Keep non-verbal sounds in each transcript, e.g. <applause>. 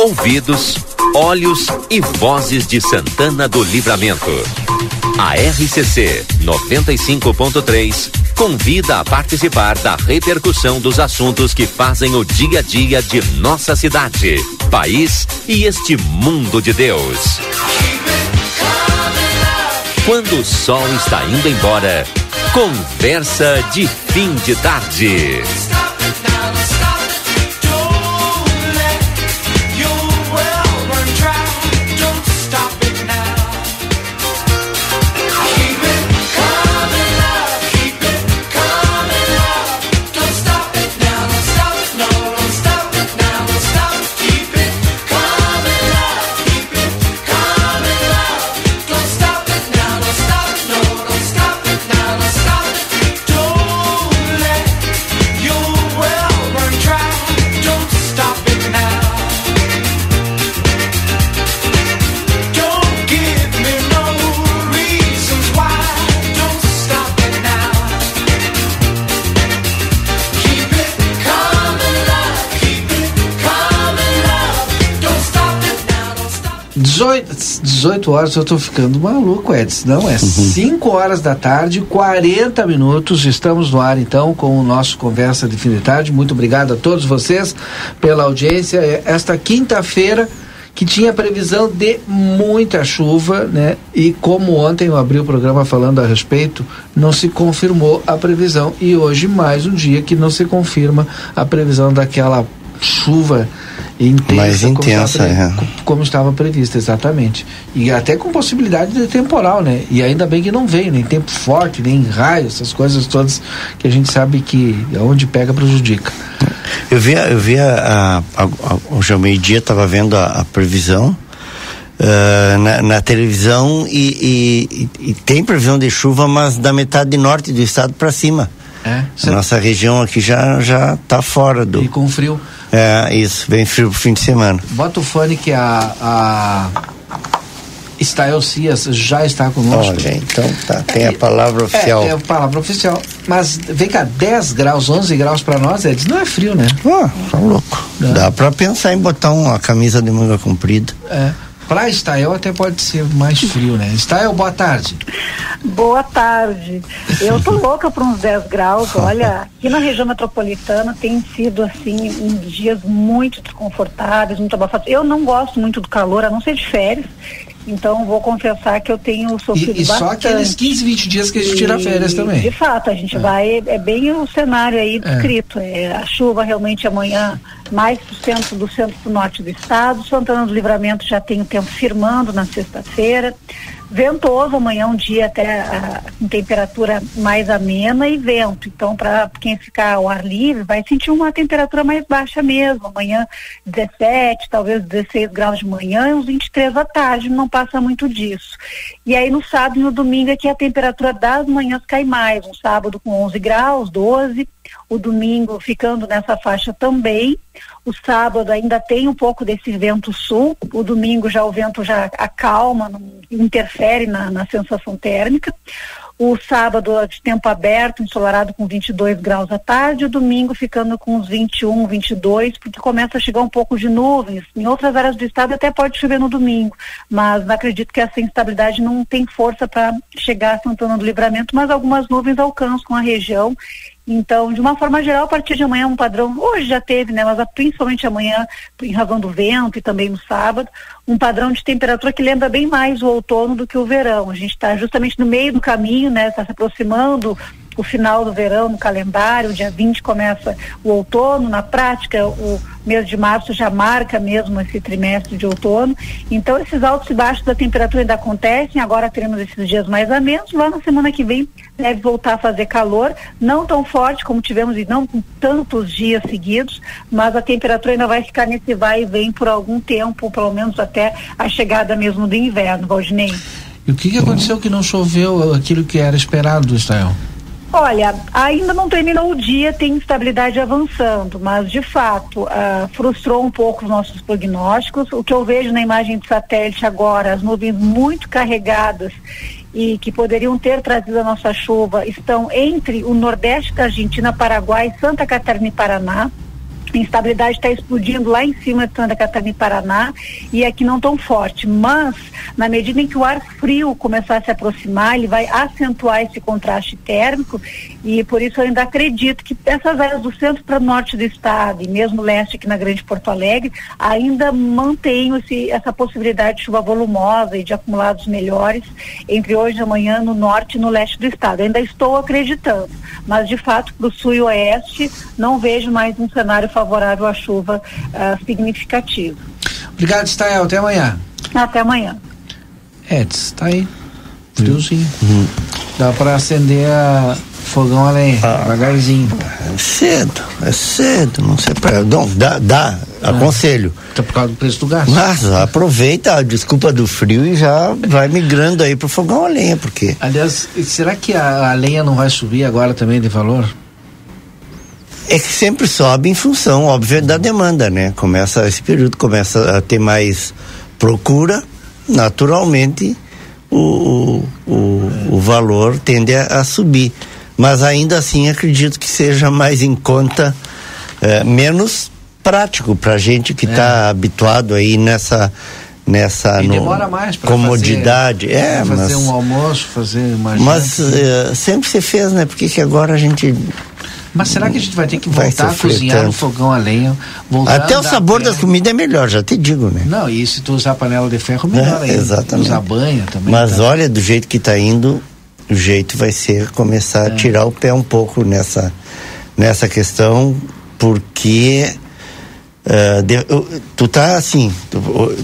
ouvidos, olhos e vozes de Santana do Livramento. A RCC 95.3 convida a participar da repercussão dos assuntos que fazem o dia a dia de nossa cidade, país e este mundo de Deus. Quando o sol está indo embora, conversa de fim de tarde. 18, 18 horas eu tô ficando maluco, Edson. Não, é 5 uhum. horas da tarde, 40 minutos. Estamos no ar então com o nosso Conversa de Fim de Tarde. Muito obrigado a todos vocês pela audiência. É, esta quinta-feira que tinha previsão de muita chuva, né? E como ontem eu abri o programa falando a respeito, não se confirmou a previsão. E hoje mais um dia que não se confirma a previsão daquela chuva intensa, mais intensa, como estava, é. como estava prevista, exatamente. E até com possibilidade de temporal, né? E ainda bem que não veio, nem tempo forte, nem raio, essas coisas todas que a gente sabe que onde pega prejudica. Eu vi, eu vi a, a, a, hoje ao meio-dia estava vendo a, a previsão uh, na, na, televisão e, e, e, tem previsão de chuva, mas da metade norte do estado para cima. É, a nossa região aqui já já está fora do. E com frio. É, isso, bem frio pro fim de semana. Bota o fone que a, a Stael Cias já está conosco. Olha, então tá, tem a palavra oficial. É, é a palavra oficial. Mas vem cá, 10 graus, 11 graus para nós, Edson, não é frio, né? Ah, tá louco. É. Dá para pensar em botar uma camisa de manga comprida. É. Para Estael até pode ser mais frio, né? Estael, boa tarde. Boa tarde. Eu tô <laughs> louca por uns 10 graus. Olha, aqui na região metropolitana tem sido assim uns dias muito desconfortáveis, muito abafados. Eu não gosto muito do calor, a não ser de férias. Então, vou confessar que eu tenho sofrido e, e bastante. só aqueles 15, 20 dias que a gente tira férias também. De fato, a gente é. vai, é bem o cenário aí descrito. É. é a chuva realmente amanhã mais pro centro do centro do norte do estado. Santana do Livramento já tem o tempo firmando na sexta-feira. Ventoso amanhã, um dia até a, com temperatura mais amena e vento. Então, para quem ficar ao ar livre, vai sentir uma temperatura mais baixa mesmo. Amanhã, 17, talvez 16 graus de manhã e uns 23 à tarde, não passa muito disso. E aí, no sábado e no domingo, aqui a temperatura das manhãs cai mais. Um sábado com 11 graus, 12 o domingo ficando nessa faixa também. O sábado ainda tem um pouco desse vento sul, o domingo já o vento já acalma, não interfere na, na sensação térmica. O sábado de tempo aberto, ensolarado com 22 graus à tarde, o domingo ficando com uns 21, 22, porque começa a chegar um pouco de nuvens. Em outras áreas do estado até pode chover no domingo, mas acredito que essa instabilidade não tem força para chegar a Santana do Livramento, mas algumas nuvens alcançam a região então, de uma forma geral, a partir de amanhã um padrão, hoje já teve, né, mas principalmente amanhã, em razão do vento e também no sábado, um padrão de temperatura que lembra bem mais o outono do que o verão. A gente está justamente no meio do caminho, né, está se aproximando o final do verão no calendário, dia 20 começa o outono, na prática o mês de março já marca mesmo esse trimestre de outono. Então esses altos e baixos da temperatura ainda acontecem, agora teremos esses dias mais amenos, lá na semana que vem deve voltar a fazer calor, não tão forte como tivemos e não com tantos dias seguidos, mas a temperatura ainda vai ficar nesse vai e vem por algum tempo, pelo menos até a chegada mesmo do inverno, Valdinei. E o que, que aconteceu que não choveu aquilo que era esperado do Israel? Olha, ainda não terminou o dia, tem instabilidade avançando, mas de fato uh, frustrou um pouco os nossos prognósticos. O que eu vejo na imagem de satélite agora, as nuvens muito carregadas e que poderiam ter trazido a nossa chuva estão entre o nordeste da Argentina, Paraguai, Santa Catarina e Paraná. Instabilidade está explodindo lá em cima de Santa Catarina e Paraná e aqui não tão forte. Mas, na medida em que o ar frio começar a se aproximar, ele vai acentuar esse contraste térmico e por isso eu ainda acredito que essas áreas do centro para o norte do estado e mesmo leste aqui na Grande Porto Alegre ainda esse, essa possibilidade de chuva volumosa e de acumulados melhores entre hoje e amanhã no norte e no leste do estado. Eu ainda estou acreditando, mas de fato para o sul e oeste não vejo mais um cenário favorável à chuva uh, significativa. Obrigado, Stael. Até amanhã. Até amanhã. Edson, tá aí. Friozinho. Uhum. Dá para acender a fogão a lenha, ah, devagarzinho. É cedo, é cedo, não sei para. Não, dá, dá, ah, aconselho. Tá por causa do preço do gás. Mas aproveita a desculpa do frio e já vai migrando aí pro fogão a lenha, porque. Aliás, será que a, a lenha não vai subir agora também de valor? É que sempre sobe em função, óbvio, da demanda, né? Começa, esse período começa a ter mais procura, naturalmente o, o, o valor tende a, a, subir. Mas ainda assim acredito que seja mais em conta, é, menos prático para gente que está é. habituado aí nessa nessa demora mais comodidade fazer, é fazer mas, um almoço fazer uma mas é, sempre se fez né porque que agora a gente mas será que a gente vai ter que voltar a cozinhar no fogão a lenha? Até o sabor da comida é melhor, já te digo, né? Não, e se tu usar panela de ferro, melhor é, ainda. Exatamente. Usar banha também. Mas tá? olha, do jeito que está indo, o jeito vai ser começar é. a tirar o pé um pouco nessa, nessa questão, porque uh, de, tu tá assim, tu,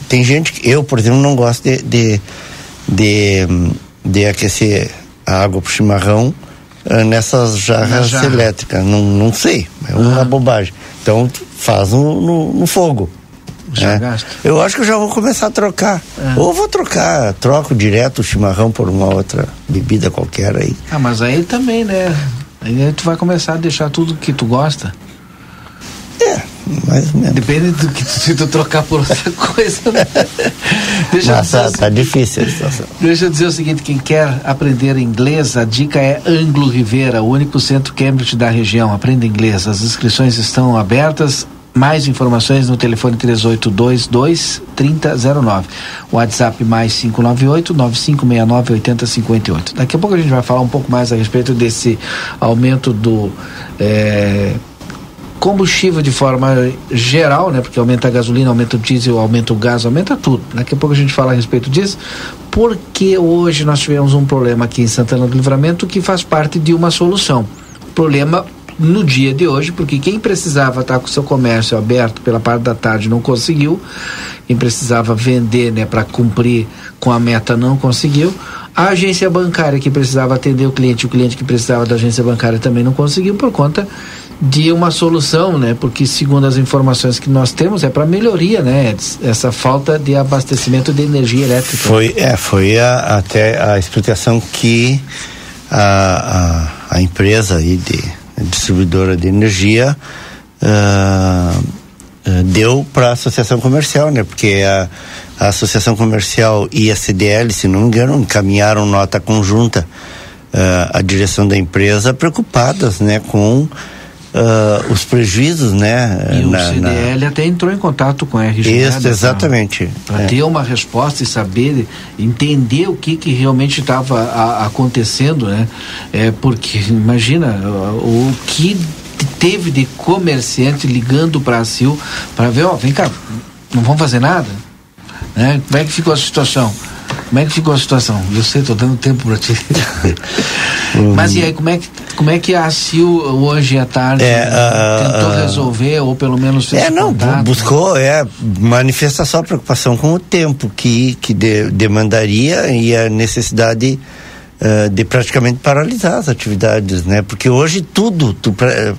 tem gente que, eu, por exemplo, não gosto de, de, de, de aquecer a água pro chimarrão nessas jarras jarra. elétricas. Não, não sei, é uma ah. bobagem. Então faz no, no, no fogo. Já é. Eu acho que eu já vou começar a trocar. É. Ou vou trocar, troco direto o chimarrão por uma outra bebida qualquer aí. Ah, mas aí também, né? Aí tu vai começar a deixar tudo que tu gosta. É, mais ou menos. Depende do que se tu trocar por outra <laughs> coisa, né? Deixa tá, tá difícil a situação. Deixa eu dizer o seguinte, quem quer aprender inglês, a dica é Anglo Rivera, o único centro Cambridge da região. Aprenda inglês. As inscrições estão abertas. Mais informações no telefone 3822 3009. WhatsApp mais 598 9569 8058. Daqui a pouco a gente vai falar um pouco mais a respeito desse aumento do. É, combustível de forma geral, né? Porque aumenta a gasolina, aumenta o diesel, aumenta o gás, aumenta tudo. Daqui a pouco a gente fala a respeito disso. Porque hoje nós tivemos um problema aqui em Santana do Livramento que faz parte de uma solução. Problema no dia de hoje, porque quem precisava estar com seu comércio aberto pela parte da tarde não conseguiu, quem precisava vender, né, para cumprir com a meta não conseguiu. A agência bancária que precisava atender o cliente, o cliente que precisava da agência bancária também não conseguiu por conta de uma solução, né? Porque segundo as informações que nós temos é para melhoria, né? Essa falta de abastecimento de energia elétrica. Foi, é, foi a, até a explicação que a, a, a empresa aí de a distribuidora de energia uh, deu para a associação comercial, né? Porque a, a associação comercial e a CDL, se não me engano, encaminharam nota conjunta uh, à direção da empresa preocupadas, né? Com uh, os prejuízos, né? E na, o CDL na... até entrou em contato com a RGE. Isso, né, exatamente. Para é. ter uma resposta e saber, entender o que, que realmente estava acontecendo, né? É, porque, imagina, o, o que teve de comerciante ligando para a para ver, ó, vem cá, não vão fazer nada? Né? Como é que ficou a situação? Como é que ficou a situação? Eu sei, estou dando tempo para ti. <laughs> Mas e aí, como é que, como é que a CIL hoje à tarde é, uh, tentou uh, resolver, ou pelo menos fez É, não, contato, buscou, é, manifesta só preocupação com o tempo que, que de, demandaria e a necessidade uh, de praticamente paralisar as atividades, né? Porque hoje tudo, tu, uh,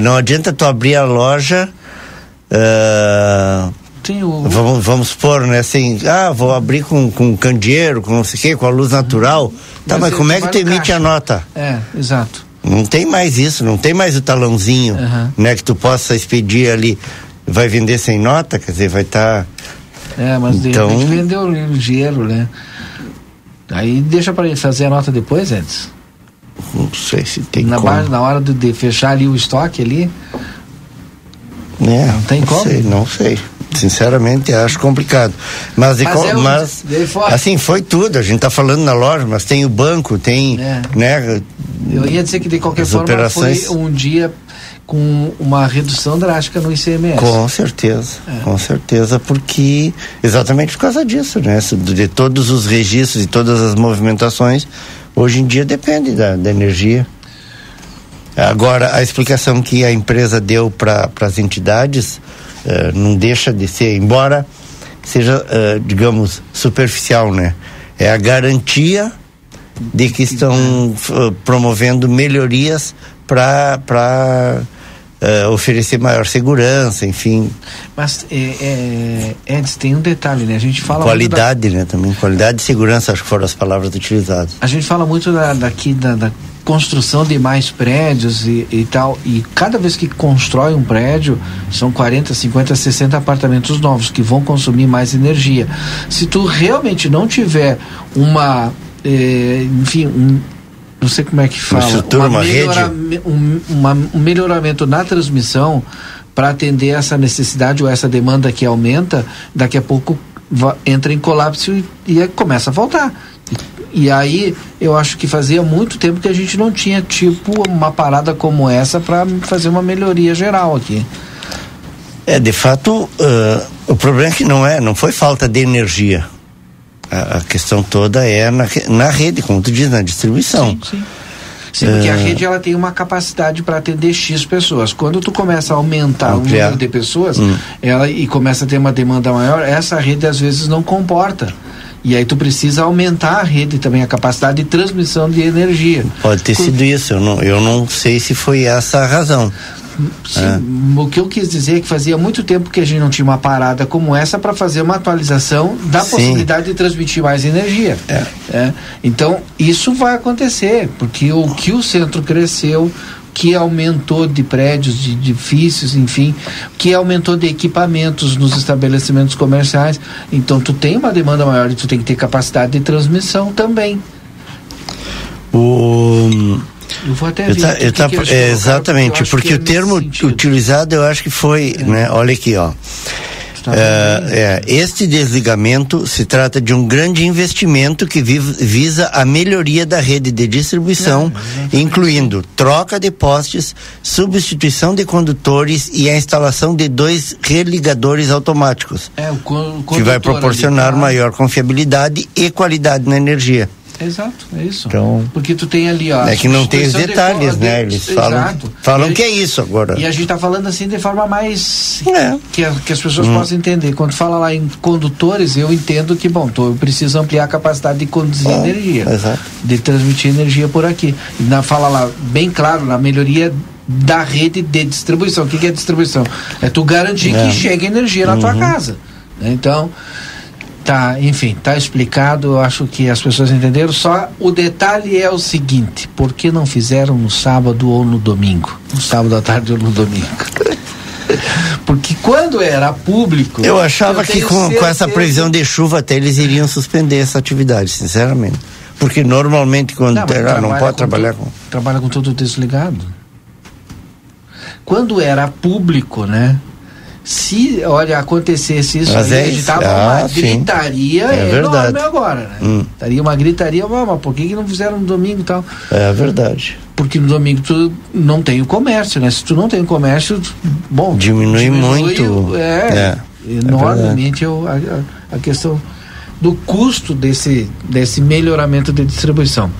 não adianta tu abrir a loja. O... Vamos, vamos supor, né, assim, ah, vou abrir com, com candeeiro, com não sei o quê, com a luz natural. Tá, mas, mas como é que tu emite caixa. a nota? É, exato. Não tem mais isso, não tem mais o talãozinho, uhum. né, que tu possa expedir ali. Vai vender sem nota, quer dizer, vai estar. Tá... É, mas então... de repente vendeu ligeiro, né? Aí deixa para ele fazer a nota depois, Edson. Não sei se tem na como. Base, na hora de, de fechar ali o estoque ali. É, não tem como? Sei, não sei. Sinceramente, acho complicado. Mas, mas, é mas assim, foi tudo. A gente está falando na loja, mas tem o banco, tem. É. Né, Eu ia dizer que de qualquer forma operações... foi um dia com uma redução drástica no ICMS. Com certeza, é. com certeza, porque exatamente por causa disso, né? De todos os registros e todas as movimentações, hoje em dia depende da, da energia. Agora, a explicação que a empresa deu para as entidades uh, não deixa de ser, embora seja, uh, digamos, superficial, né? É a garantia de que estão uh, promovendo melhorias para Uh, oferecer maior segurança, enfim. Mas, é, é, Eds, tem um detalhe, né? A gente fala. Qualidade, da... né? Também. Qualidade e segurança, acho que foram as palavras utilizadas. A gente fala muito da, daqui da, da construção de mais prédios e, e, tal. E cada vez que constrói um prédio, são 40, 50, 60 apartamentos novos que vão consumir mais energia. Se tu realmente não tiver uma. Eh, enfim, um, não sei como é que fala. Uma estrutura, uma, uma melhora, rede. Um, uma, um melhoramento na transmissão para atender essa necessidade ou essa demanda que aumenta, daqui a pouco entra em colapso e, e começa a voltar. E aí eu acho que fazia muito tempo que a gente não tinha tipo uma parada como essa para fazer uma melhoria geral aqui. É, de fato, uh, o problema é que não é, não foi falta de energia. A, a questão toda é na, na rede, como tu diz, na distribuição. Sim, sim. Sim, porque a rede ela tem uma capacidade para atender X pessoas. Quando tu começa a aumentar Ampliar. o número de pessoas hum. ela, e começa a ter uma demanda maior, essa rede às vezes não comporta. E aí tu precisa aumentar a rede também, a capacidade de transmissão de energia. Pode ter sido isso, eu não, eu não sei se foi essa a razão. Sim, é. o que eu quis dizer é que fazia muito tempo que a gente não tinha uma parada como essa para fazer uma atualização da Sim. possibilidade de transmitir mais energia. É. É. Então, isso vai acontecer, porque o que o centro cresceu, que aumentou de prédios, de edifícios, enfim, que aumentou de equipamentos nos estabelecimentos comerciais. Então tu tem uma demanda maior e tu tem que ter capacidade de transmissão também. O eu vou até ver. Tá, tá, é, exatamente, porque, porque o termo utilizado eu acho que foi, é. né? Olha aqui, ó. É, é, este desligamento se trata de um grande investimento que visa a melhoria da rede de distribuição, incluindo troca de postes, substituição de condutores e a instalação de dois religadores automáticos, é, que vai proporcionar tá- maior confiabilidade e qualidade na energia. Exato, é isso. Então, Porque tu tem ali, ó. É que não tem os detalhes, de, né? Eles falam, exato. falam que é isso agora. E a gente está falando assim de forma mais. É. Que, que as pessoas hum. possam entender. Quando fala lá em condutores, eu entendo que, bom, tô, eu preciso ampliar a capacidade de conduzir é, energia. Exato. De transmitir energia por aqui. E na, fala lá, bem claro, na melhoria da rede de distribuição. O que, que é distribuição? É tu garantir é. que chegue energia na uhum. tua casa. Então. Tá, enfim, tá explicado, eu acho que as pessoas entenderam. Só o detalhe é o seguinte: por que não fizeram no sábado ou no domingo? No sábado à tarde ou no domingo? <laughs> Porque quando era público. Eu achava eu que com, com essa previsão de chuva até eles iriam suspender essa atividade, sinceramente. Porque normalmente quando não, terá, não pode trabalhar com. Trabalha com tudo desligado. Quando era público, né? Se, olha, acontecesse isso mas aí, é a tava ah, uma gritaria é verdade. agora, né? Hum. Estaria uma gritaria, mas por que, que não fizeram no domingo e tal? É verdade. Porque no domingo tu não tem o comércio, né? Se tu não tem o comércio, bom, diminui, diminui muito. É, é, é enormemente é a, a questão do custo desse, desse melhoramento de distribuição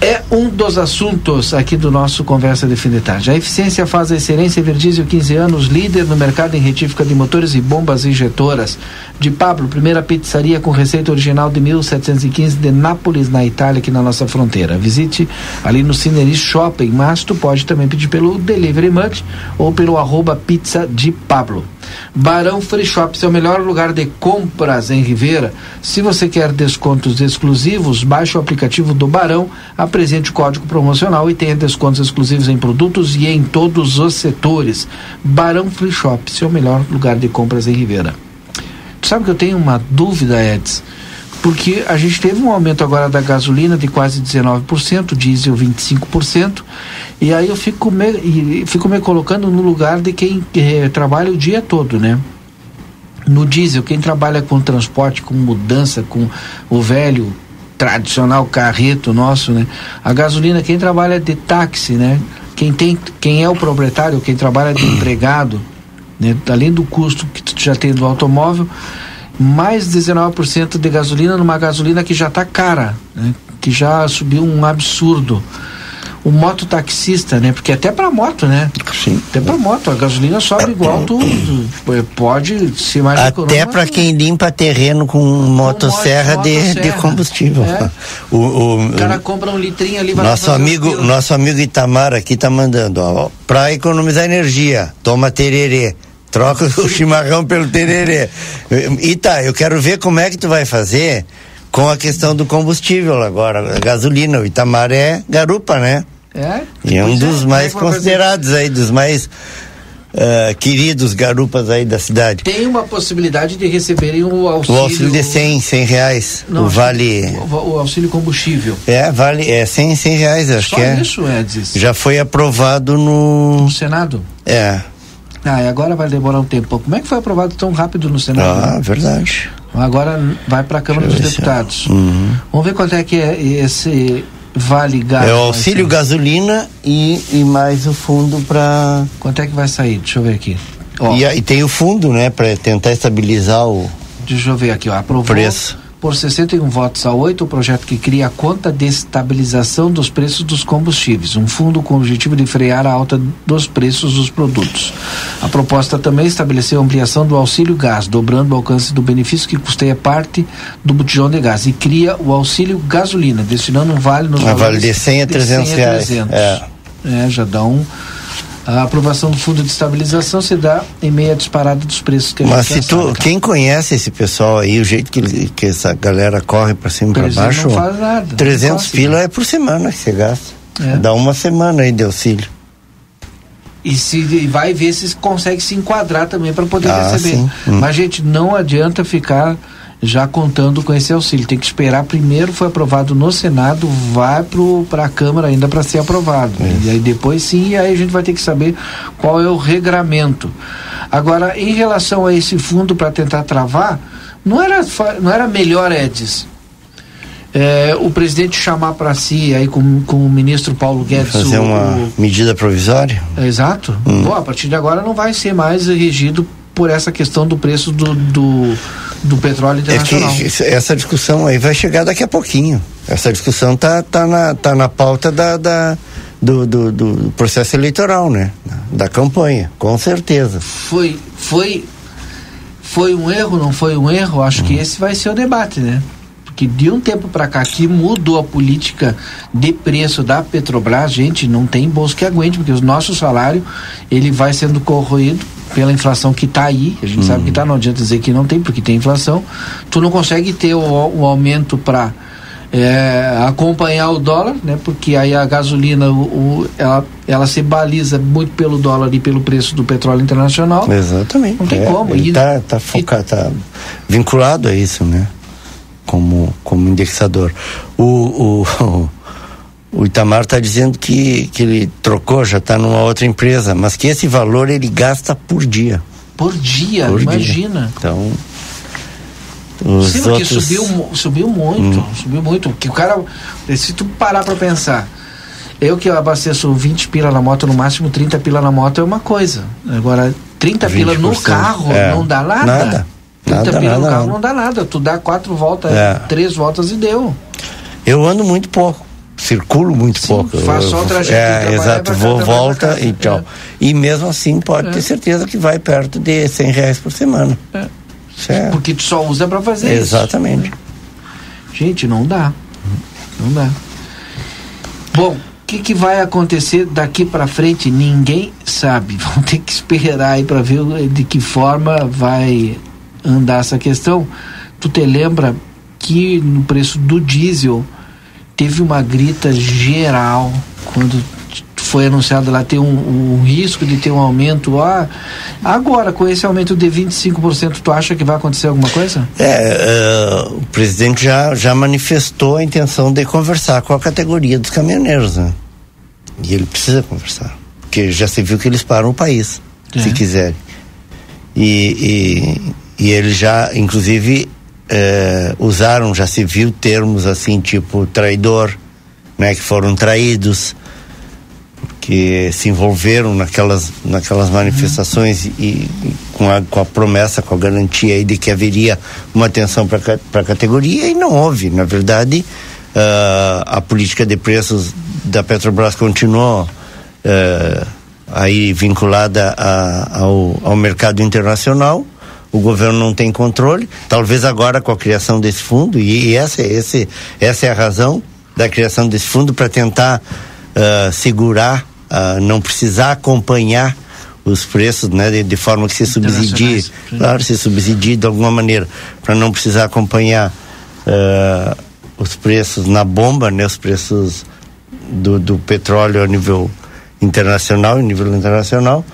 é um dos assuntos aqui do nosso Conversa Definitarde. A eficiência faz a excelência Verdizio 15 anos, líder no mercado em retífica de motores e bombas injetoras. De Pablo, primeira pizzaria com receita original de 1715 de Nápoles, na Itália, aqui na nossa fronteira. Visite ali no Cineris Shopping, mas tu pode também pedir pelo Delivery Much ou pelo arroba pizza de Pablo. Barão Free Shops é o melhor lugar de compras em Ribeira. Se você quer descontos exclusivos, baixe o aplicativo do Barão, apresente o código promocional e tenha descontos exclusivos em produtos e em todos os setores. Barão Free Shops é o melhor lugar de compras em Ribeira. Tu sabe que eu tenho uma dúvida, Eds? Porque a gente teve um aumento agora da gasolina de quase 19%, diesel 25%, e aí eu fico me, fico me colocando no lugar de quem eh, trabalha o dia todo, né? No diesel, quem trabalha com transporte, com mudança, com o velho tradicional carreto nosso, né? A gasolina, quem trabalha de táxi, né? Quem tem, quem é o proprietário, quem trabalha de empregado, né? Além do custo que tu já tem do automóvel, mais 19% de gasolina numa gasolina que já está cara, né? que já subiu um absurdo. O mototaxista, né? Porque até para moto, né? Sim. Até para moto, a gasolina sobe igual tudo. Pode ser mais Até para quem limpa terreno com motosserra com de, de combustível. É. <laughs> O, o, o, cara compra um litrinho ali nosso amigo Nosso amigo Itamar aqui tá mandando, ó, para economizar energia, toma tererê Troca o chimarrão pelo tererê. E tá, eu quero ver como é que tu vai fazer com a questão do combustível agora, a gasolina. O Itamar é garupa, né? É. E é um dos é, mais considerados aí, dos mais Uh, queridos garupas aí da cidade. Tem uma possibilidade de receberem o auxílio. O auxílio de 100, 100 reais. Não, o vale. O, o, auxílio combustível. É, vale, é 100, 100 reais, acho Só que é. isso, Edson. Já foi aprovado no. No Senado? É. Ah, e agora vai demorar um tempo. Como é que foi aprovado tão rápido no Senado? Ah, verdade. Agora vai para a Câmara dos Deputados. Uhum. Vamos ver quanto é que é esse vale gás. É o auxílio gasolina e, e mais o fundo para. Quanto é que vai sair? Deixa eu ver aqui. Ó, e, e tem o fundo, né, para tentar estabilizar o. Deixa eu ver aqui, ó. Aprovou. Preço por 61 votos a 8, o projeto que cria a conta de estabilização dos preços dos combustíveis, um fundo com o objetivo de frear a alta dos preços dos produtos. A proposta também estabeleceu a ampliação do auxílio gás, dobrando o alcance do benefício que custeia parte do botijão de gás e cria o auxílio gasolina, destinando um vale nos um vale de 100 a 300 reais. É. é, já dá um a aprovação do fundo de estabilização se dá em meio à disparada dos preços que a Mas se tu, quem conhece esse pessoal aí, o jeito que, que essa galera corre para cima e para baixo, não faz nada, 300 pila é por semana que você gasta. É. Dá uma semana aí de auxílio. E se e vai ver se consegue se enquadrar também para poder ah, receber. Hum. Mas gente, não adianta ficar já contando com esse auxílio. Tem que esperar primeiro foi aprovado no Senado, vai para a Câmara ainda para ser aprovado. E aí depois sim, aí a gente vai ter que saber qual é o regramento. Agora, em relação a esse fundo para tentar travar, não era, não era melhor, Edis, é, o presidente chamar para si aí com, com o ministro Paulo Guedes fazer uma o, medida provisória é, exato hum. Pô, a partir de agora não vai ser mais regido por essa questão do preço do, do, do petróleo internacional. É que essa discussão aí vai chegar daqui a pouquinho. Essa discussão tá, tá, na, tá na pauta da, da do, do, do, processo eleitoral, né? Da campanha, com certeza. Foi, foi, foi um erro, não foi um erro? Acho que esse vai ser o debate, né? Porque de um tempo para cá que mudou a política de preço da Petrobras, gente, não tem bolso que aguente, porque o nosso salário ele vai sendo corroído pela inflação que está aí, a gente sabe que está, não adianta dizer que não tem, porque tem inflação, tu não consegue ter o, o aumento para é, acompanhar o dólar, né? Porque aí a gasolina, o, o, ela, ela se baliza muito pelo dólar e pelo preço do petróleo internacional. Exatamente. Não tem é, como. Ele está tá focado, tá vinculado a isso, né? Como, como indexador. O, o, <laughs> o Itamar está dizendo que, que ele trocou, já está numa outra empresa, mas que esse valor ele gasta por dia. Por dia, por imagina. Dia. Então. Os Sim, outros... porque subiu, subiu muito, hum. subiu muito. Que o cara, se tu parar para pensar, eu que abasteço 20 pila na moto, no máximo 30 pila na moto é uma coisa. Agora, 30 pila no carro é. não dá nada. Nada. 30 nada, pila nada, no carro nada. não dá nada. Tu dá quatro voltas, é. três voltas e deu. Eu ando muito pouco circulo muito Sim, pouco. Faço só o trajeto. É, exato, vou, volta e tchau. É. E mesmo assim pode é. ter certeza que vai perto de 100 reais por semana. É. Certo. Porque tu só usa para fazer Exatamente. isso. Exatamente. Gente, não dá. Não dá. Bom, o que, que vai acontecer daqui para frente? Ninguém sabe. <laughs> Vamos ter que esperar aí para ver de que forma vai andar essa questão. Tu te lembra que no preço do diesel teve uma grita geral quando foi anunciado lá ter um, um risco de ter um aumento. Ah, agora, com esse aumento de 25%, tu acha que vai acontecer alguma coisa? É, uh, o presidente já, já manifestou a intenção de conversar com a categoria dos caminhoneiros, né? E ele precisa conversar. Porque já se viu que eles param o país, é. se quiserem. E, e, e eles já, inclusive, é, usaram, já se viu termos assim, tipo traidor, né? Que foram traídos, que se envolveram naquelas, naquelas manifestações uhum. e, e, com, a, com a promessa, com a garantia aí de que haveria uma atenção para a categoria e não houve. Na verdade, uh, a política de preços da Petrobras continuou uh, aí vinculada a, ao, ao mercado internacional o governo não tem controle. Talvez agora com a criação desse fundo, e, e essa, esse, essa é a razão da criação desse fundo para tentar uh, segurar uh, não precisar acompanhar os preços, né, de, de forma que se subsidie, claro, se subsidie de alguma maneira, para não precisar acompanhar uh, os preços na bomba, né, os preços do, do petróleo a nível internacional, em nível internacional.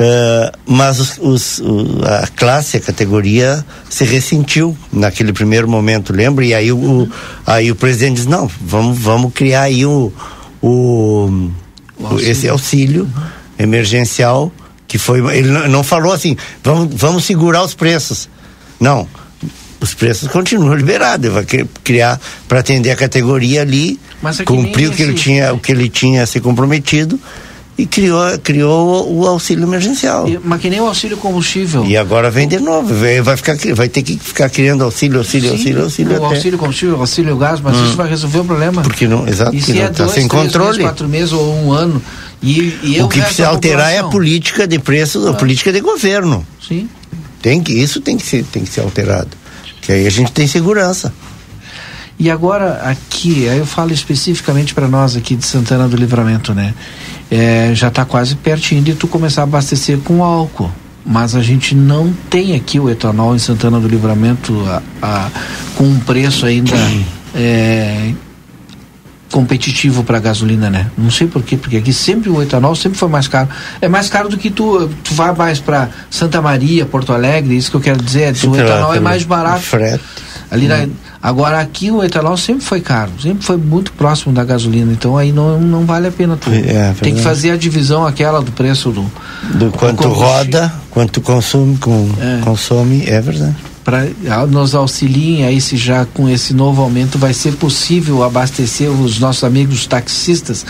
Uh, mas os, os, o, a classe, a categoria se ressentiu naquele primeiro momento, lembra? E aí o, o aí o presidente diz, não, vamos, vamos criar aí o, o auxílio. esse auxílio emergencial que foi ele não falou assim vamos vamos segurar os preços não os preços continuam liberados ele vai criar para atender a categoria ali é cumprir o que ele tinha o que ele tinha se comprometido e criou, criou o, auxílio emergencial. Mas que nem o auxílio combustível. E agora vem de novo, vai, vai, ficar, vai ter que ficar criando auxílio, auxílio, Sim, auxílio, auxílio. O até. auxílio combustível, auxílio gás, mas hum. isso vai resolver o problema. Porque não, exato, e se não, é tá dois, sem controle. Meses, quatro meses ou um ano. E, e o que precisa alterar é a política de preços, a política de governo. Sim. Tem que, isso tem que ser, tem que ser alterado. Que aí a gente tem segurança. E agora aqui, aí eu falo especificamente para nós aqui de Santana do Livramento, né? É, já está quase pertinho de tu começar a abastecer com álcool. Mas a gente não tem aqui o etanol em Santana do Livramento a, a com um preço ainda é, competitivo para gasolina, né? Não sei por quê, porque aqui sempre o etanol sempre foi mais caro. É mais caro do que tu, tu vai mais para Santa Maria, Porto Alegre, isso que eu quero dizer, o etanol é mais barato. Frete. Ali na, hum. agora aqui o etanol sempre foi caro, sempre foi muito próximo da gasolina, então aí não, não vale a pena tu. É, Tem que fazer a divisão aquela do preço do do quanto roda, quanto consome, com, é. consome, é verdade. Para nos auxiliem aí se já com esse novo aumento vai ser possível abastecer os nossos amigos taxistas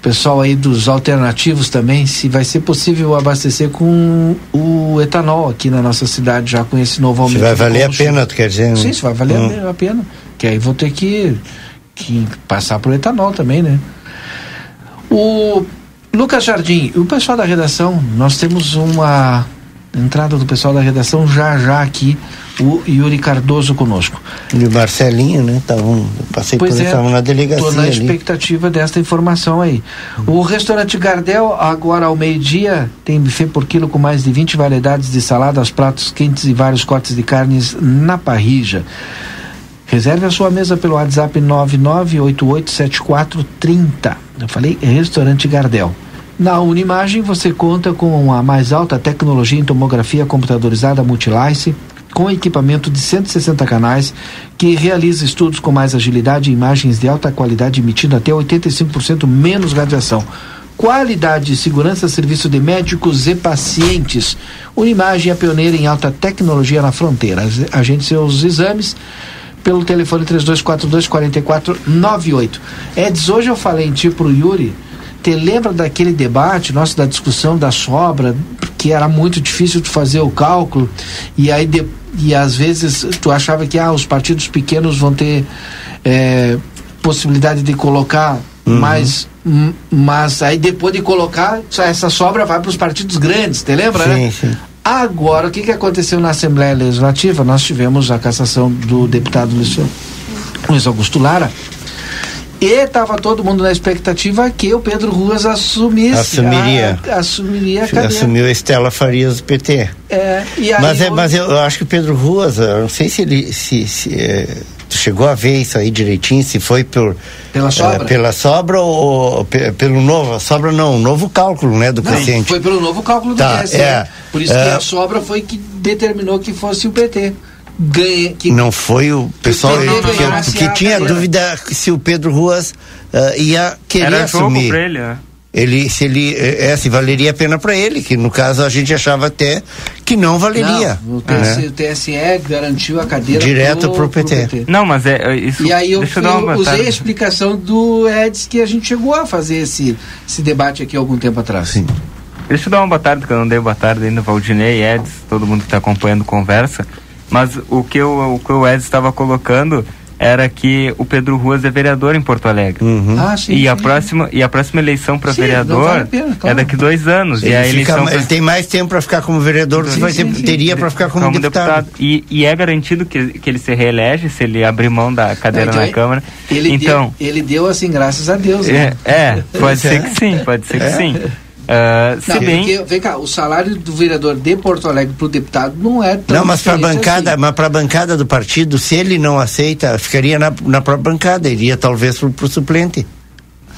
pessoal aí dos alternativos também, se vai ser possível abastecer com o etanol aqui na nossa cidade, já com esse novo aumento. Se vai valer a pena, tu quer dizer? Né? Sim, se vai valer hum. a pena. Que aí vou ter que, que passar por etanol também, né? O Lucas Jardim, o pessoal da redação, nós temos uma entrada do pessoal da redação já já aqui o Yuri Cardoso conosco. E o Marcelinho, né? Tavam, passei pois por é, estavam na delegacia. Estou na expectativa ali. desta informação aí. O restaurante Gardel, agora ao meio-dia, tem buffet por quilo com mais de 20 variedades de saladas, pratos quentes e vários cortes de carnes na parrija. Reserve a sua mesa pelo WhatsApp 99887430. Eu falei restaurante Gardel. Na Unimagem você conta com a mais alta tecnologia em tomografia computadorizada Multilice, com equipamento de 160 canais, que realiza estudos com mais agilidade e imagens de alta qualidade emitindo até 85% menos radiação. Qualidade e segurança serviço de médicos e pacientes. Unimagem é pioneira em alta tecnologia na fronteira. Agende seus exames pelo telefone 3242 4498. Eds, hoje eu falei em ti pro Yuri te lembra daquele debate nosso da discussão da sobra, que era muito difícil de fazer o cálculo, e aí de, e às vezes tu achava que ah, os partidos pequenos vão ter é, possibilidade de colocar uhum. mais mas aí depois de colocar essa sobra vai para os partidos grandes, te lembra, sim, né? Sim. Agora, o que, que aconteceu na Assembleia Legislativa? Nós tivemos a cassação do deputado Luiz Augusto Lara, e estava todo mundo na expectativa que o Pedro Ruas assumisse. Assumiria. A, assumiria a cadeira. Assumiu a Estela Farias do PT. É, mas, é, mas eu, acho que o Pedro Ruas, eu não sei se ele. Se, se é, chegou a ver isso aí direitinho, se foi por, pela sobra, uh, pela sobra ou pelo novo, sobra não, novo cálculo, né, do não, Foi pelo novo cálculo do tá, TSE. É, por isso que a sobra foi que determinou que fosse o PT. Ganha, que não foi o pessoal que, ele, porque, porque tinha dúvida se o Pedro Ruas uh, ia querer Era assumir. Jogo pra ele, né? ele se ele é, se valeria a pena para ele que no caso a gente achava até que não valeria não, o, TSE, né? o TSE garantiu a cadeira direto para o PT. PT. não mas é, é isso e aí eu, eu, eu usei a explicação do Eds que a gente chegou a fazer esse esse debate aqui algum tempo atrás sim deixa eu dar uma boa tarde que eu não dei boa tarde ainda Valdinei Eds todo mundo que está acompanhando conversa mas o que o, o que o Eds estava colocando era que o Pedro Ruas é vereador em Porto Alegre. Uhum. Ah, sim, e, sim. A próxima, e a próxima eleição para vereador vale pena, claro. é daqui dois anos. Ele, e a eleição fica, pra... ele tem mais tempo para ficar como vereador do que teria para ficar como, como deputado. deputado. E, e, é garantido que, que ele se reelege se ele abrir mão da cadeira Não, na Câmara. Ele então, deu, ele deu assim, graças a Deus. Né? É, é pode <laughs> ser que sim, pode ser que é. sim. Uh, se bem... Porque, vem cá, o salário do vereador de Porto Alegre para o deputado não é tão Não, mas para a bancada, assim. mas para a bancada do partido, se ele não aceita, ficaria na, na própria bancada, iria talvez para o suplente.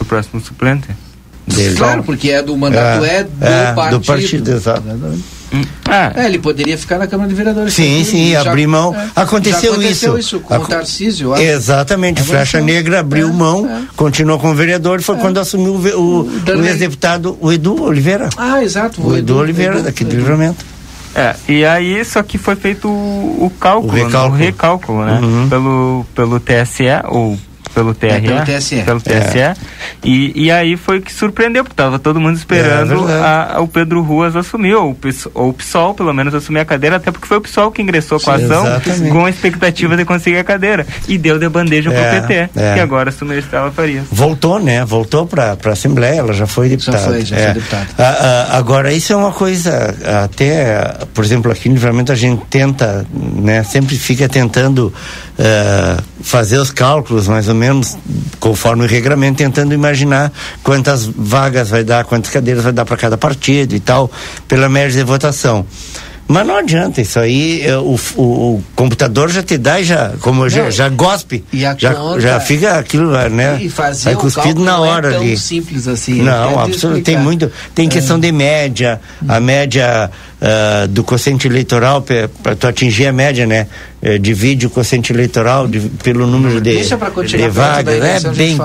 O próximo suplente? Dele. Claro, porque é do mandato é, é do é, partido. Do partido, exato. Ah. É, ele poderia ficar na Câmara de Vereadores. Sim, sim, já, abrir mão. É, aconteceu, aconteceu isso. isso com o Tarcísio. Exatamente, Flecha Negra abriu é, mão, é. continuou como vereador, foi é. quando assumiu o, o, o ex-deputado, o Edu Oliveira. Ah, exato. O, o Edu, Edu, Oliveira, Edu, daqui do livramento. É, e aí só que foi feito o, o cálculo, o recálculo, né? o recálculo né? Uhum. Pelo, pelo TSE, ou pelo TRE, é, pelo TSE. Pelo TSE. É. E, e aí foi que surpreendeu, porque estava todo mundo esperando é, a, a, o Pedro Ruas assumir, ou, ou o PSOL pelo menos assumir a cadeira, até porque foi o PSOL que ingressou com a ação Exatamente. com a expectativa de conseguir a cadeira. E deu de bandeja é, pro PT, é. que agora assumiu Estela Farias. Voltou, né? Voltou para a Assembleia, ela já foi deputada. Já foi, já é. foi deputada. agora, isso é uma coisa, até, por exemplo, aqui no Livramento a gente tenta, né? Sempre fica tentando uh, fazer os cálculos, mais ou menos, conforme o regramento, tentando imaginar quantas vagas vai dar, quantas cadeiras vai dar para cada partido e tal, pela média de votação. Mas não adianta, isso aí eh, o, o, o computador já te dá e já, como não, já, já gospe, já, conta, já fica aquilo, né? E fazer cuspido na hora não é tão ali. simples assim. Não, absolutamente. Tem muito, tem questão é. de média, a média uh, do quociente eleitoral para tu atingir a média, né? Uh, divide o quociente eleitoral de, pelo número de, de vagas. É bem,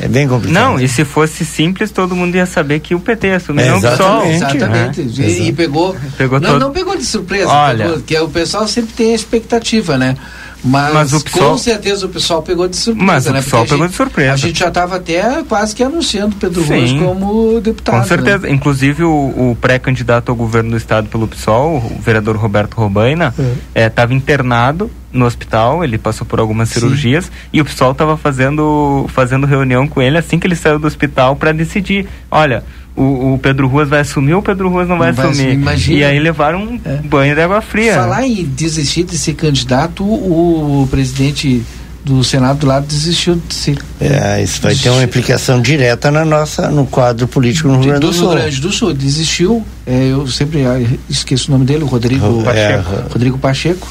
é bem complicado. Não, e se fosse simples, todo mundo ia saber que o PT ia assumir, é, não só. Exatamente. Né? E, e, pegou. pegou não, todo... não pegou de surpresa, Olha, pegou, que é, o pessoal sempre tem a expectativa, né? Mas, mas o com certeza o pessoal pegou de surpresa, mas né? o pessoal pegou gente, de surpresa. A gente já estava até quase que anunciando Pedro Ruas como deputado. Com certeza. Né? Inclusive o, o pré-candidato ao governo do estado pelo PSOL, o vereador Roberto Robaina, estava é. é, internado no hospital, ele passou por algumas cirurgias Sim. e o PSOL estava fazendo, fazendo reunião com ele assim que ele saiu do hospital para decidir, olha, o, o, Pedro Ruas vai assumir ou o Pedro Ruas não vai, não assumir. Vai assumir. E aí levaram um é. banho de água fria. Falar em desistir de ser candidato, o, o presidente do Senado do lado desistiu de ser. É, isso vai desistiu. ter uma implicação direta na nossa, no quadro político no Rio Grande do, do Sul. Rio Grande do Sul, desistiu. É, eu sempre esqueço o nome dele, o Rodrigo, é, Pacheco. Rodrigo Pacheco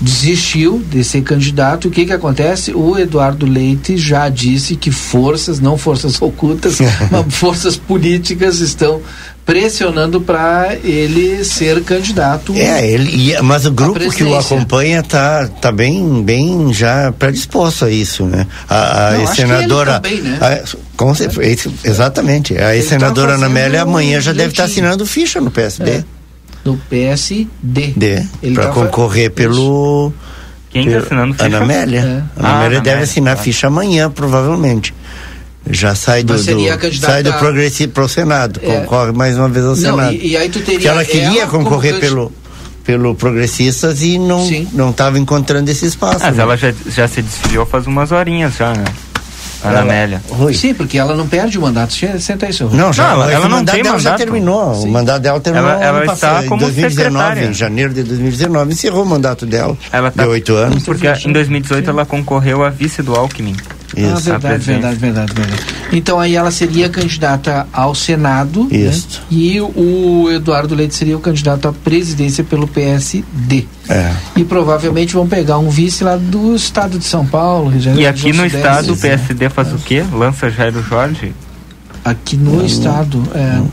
desistiu de ser candidato. O que que acontece? O Eduardo Leite já disse que forças, não forças <laughs> ocultas, <laughs> mas forças políticas estão pressionando para ele ser candidato. É, ele, mas o grupo que o acompanha tá, tá bem, bem já predisposto a isso, né? A, a senadora, também, né? a, com certeza, exatamente. A senadora tá Ana Amélia amanhã já deve estar tá assinando ficha no PSD. É do PSD. Para concorrer pelo. Quem está assinando ficha? Ana Amélia. É. Ana ah, Amélia deve assinar tá. ficha amanhã, provavelmente. Já sai do, do sai do progressivo para o Senado, é. concorre mais uma vez ao não, Senado. E, e aí tu teria Porque ela queria ela concorrer pelo pelo progressistas e não não estava encontrando esse espaço. Mas né? ela já, já se desfiliou faz umas horinhas já, né? Ana Amélia. Rui. Sim, porque ela não perde o mandato. Senta aí, senhor. Não, já, não, ela, ela não tem mandato. já terminou. Sim. O mandato dela terminou ela, ela está como em 2019, secretária. em janeiro de 2019, encerrou o mandato dela. Ela tá, de oito anos. Porque em 2018 ela concorreu a vice do Alckmin. Isso. Ah, verdade, verdade, verdade, verdade. Então aí ela seria candidata ao Senado. Né? Isso. Né? E o Eduardo Leite seria o candidato à presidência pelo PSD. É. E provavelmente vão pegar um vice lá do estado de São Paulo, Rio de Janeiro. E aqui no estado o PSD faz é. o quê? Lança Jairo Jorge? Aqui no hum. estado, é. Hum.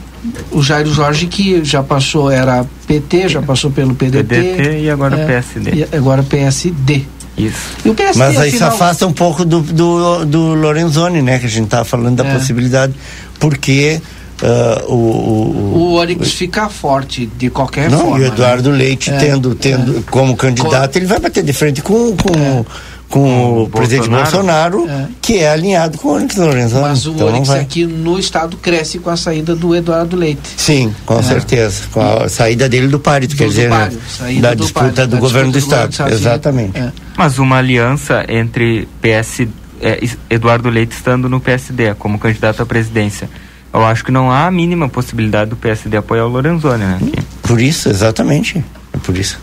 O Jairo Jorge que já passou, era PT, já passou pelo PDT. PDT e agora é, PSD. E agora PSD. Isso. E o PSD, Mas aí afinal... se afasta um pouco do, do, do Lorenzoni, né? Que a gente estava falando da é. possibilidade, porque uh, o, o, o Orix fica forte de qualquer não, forma. E o Eduardo né? Leite, é. tendo, tendo é. como candidato, ele vai bater de frente com, com é com o, presidente Bolsonaro, é. que é alinhado com o Onyx Lorenzoni. Mas o então Onyx aqui no estado cresce com a saída do Eduardo Leite. Sim, com é. certeza. Com a saída dele do páreo, quer dizer, né? da do disputa do, do governo do, do estado. estado. Exatamente. É. Mas uma aliança entre PS, é, Eduardo Leite estando no PSD como candidato à presidência. Eu acho que não há a mínima possibilidade do PSD apoiar o Lorenzoni, né? Por isso, exatamente. É por isso.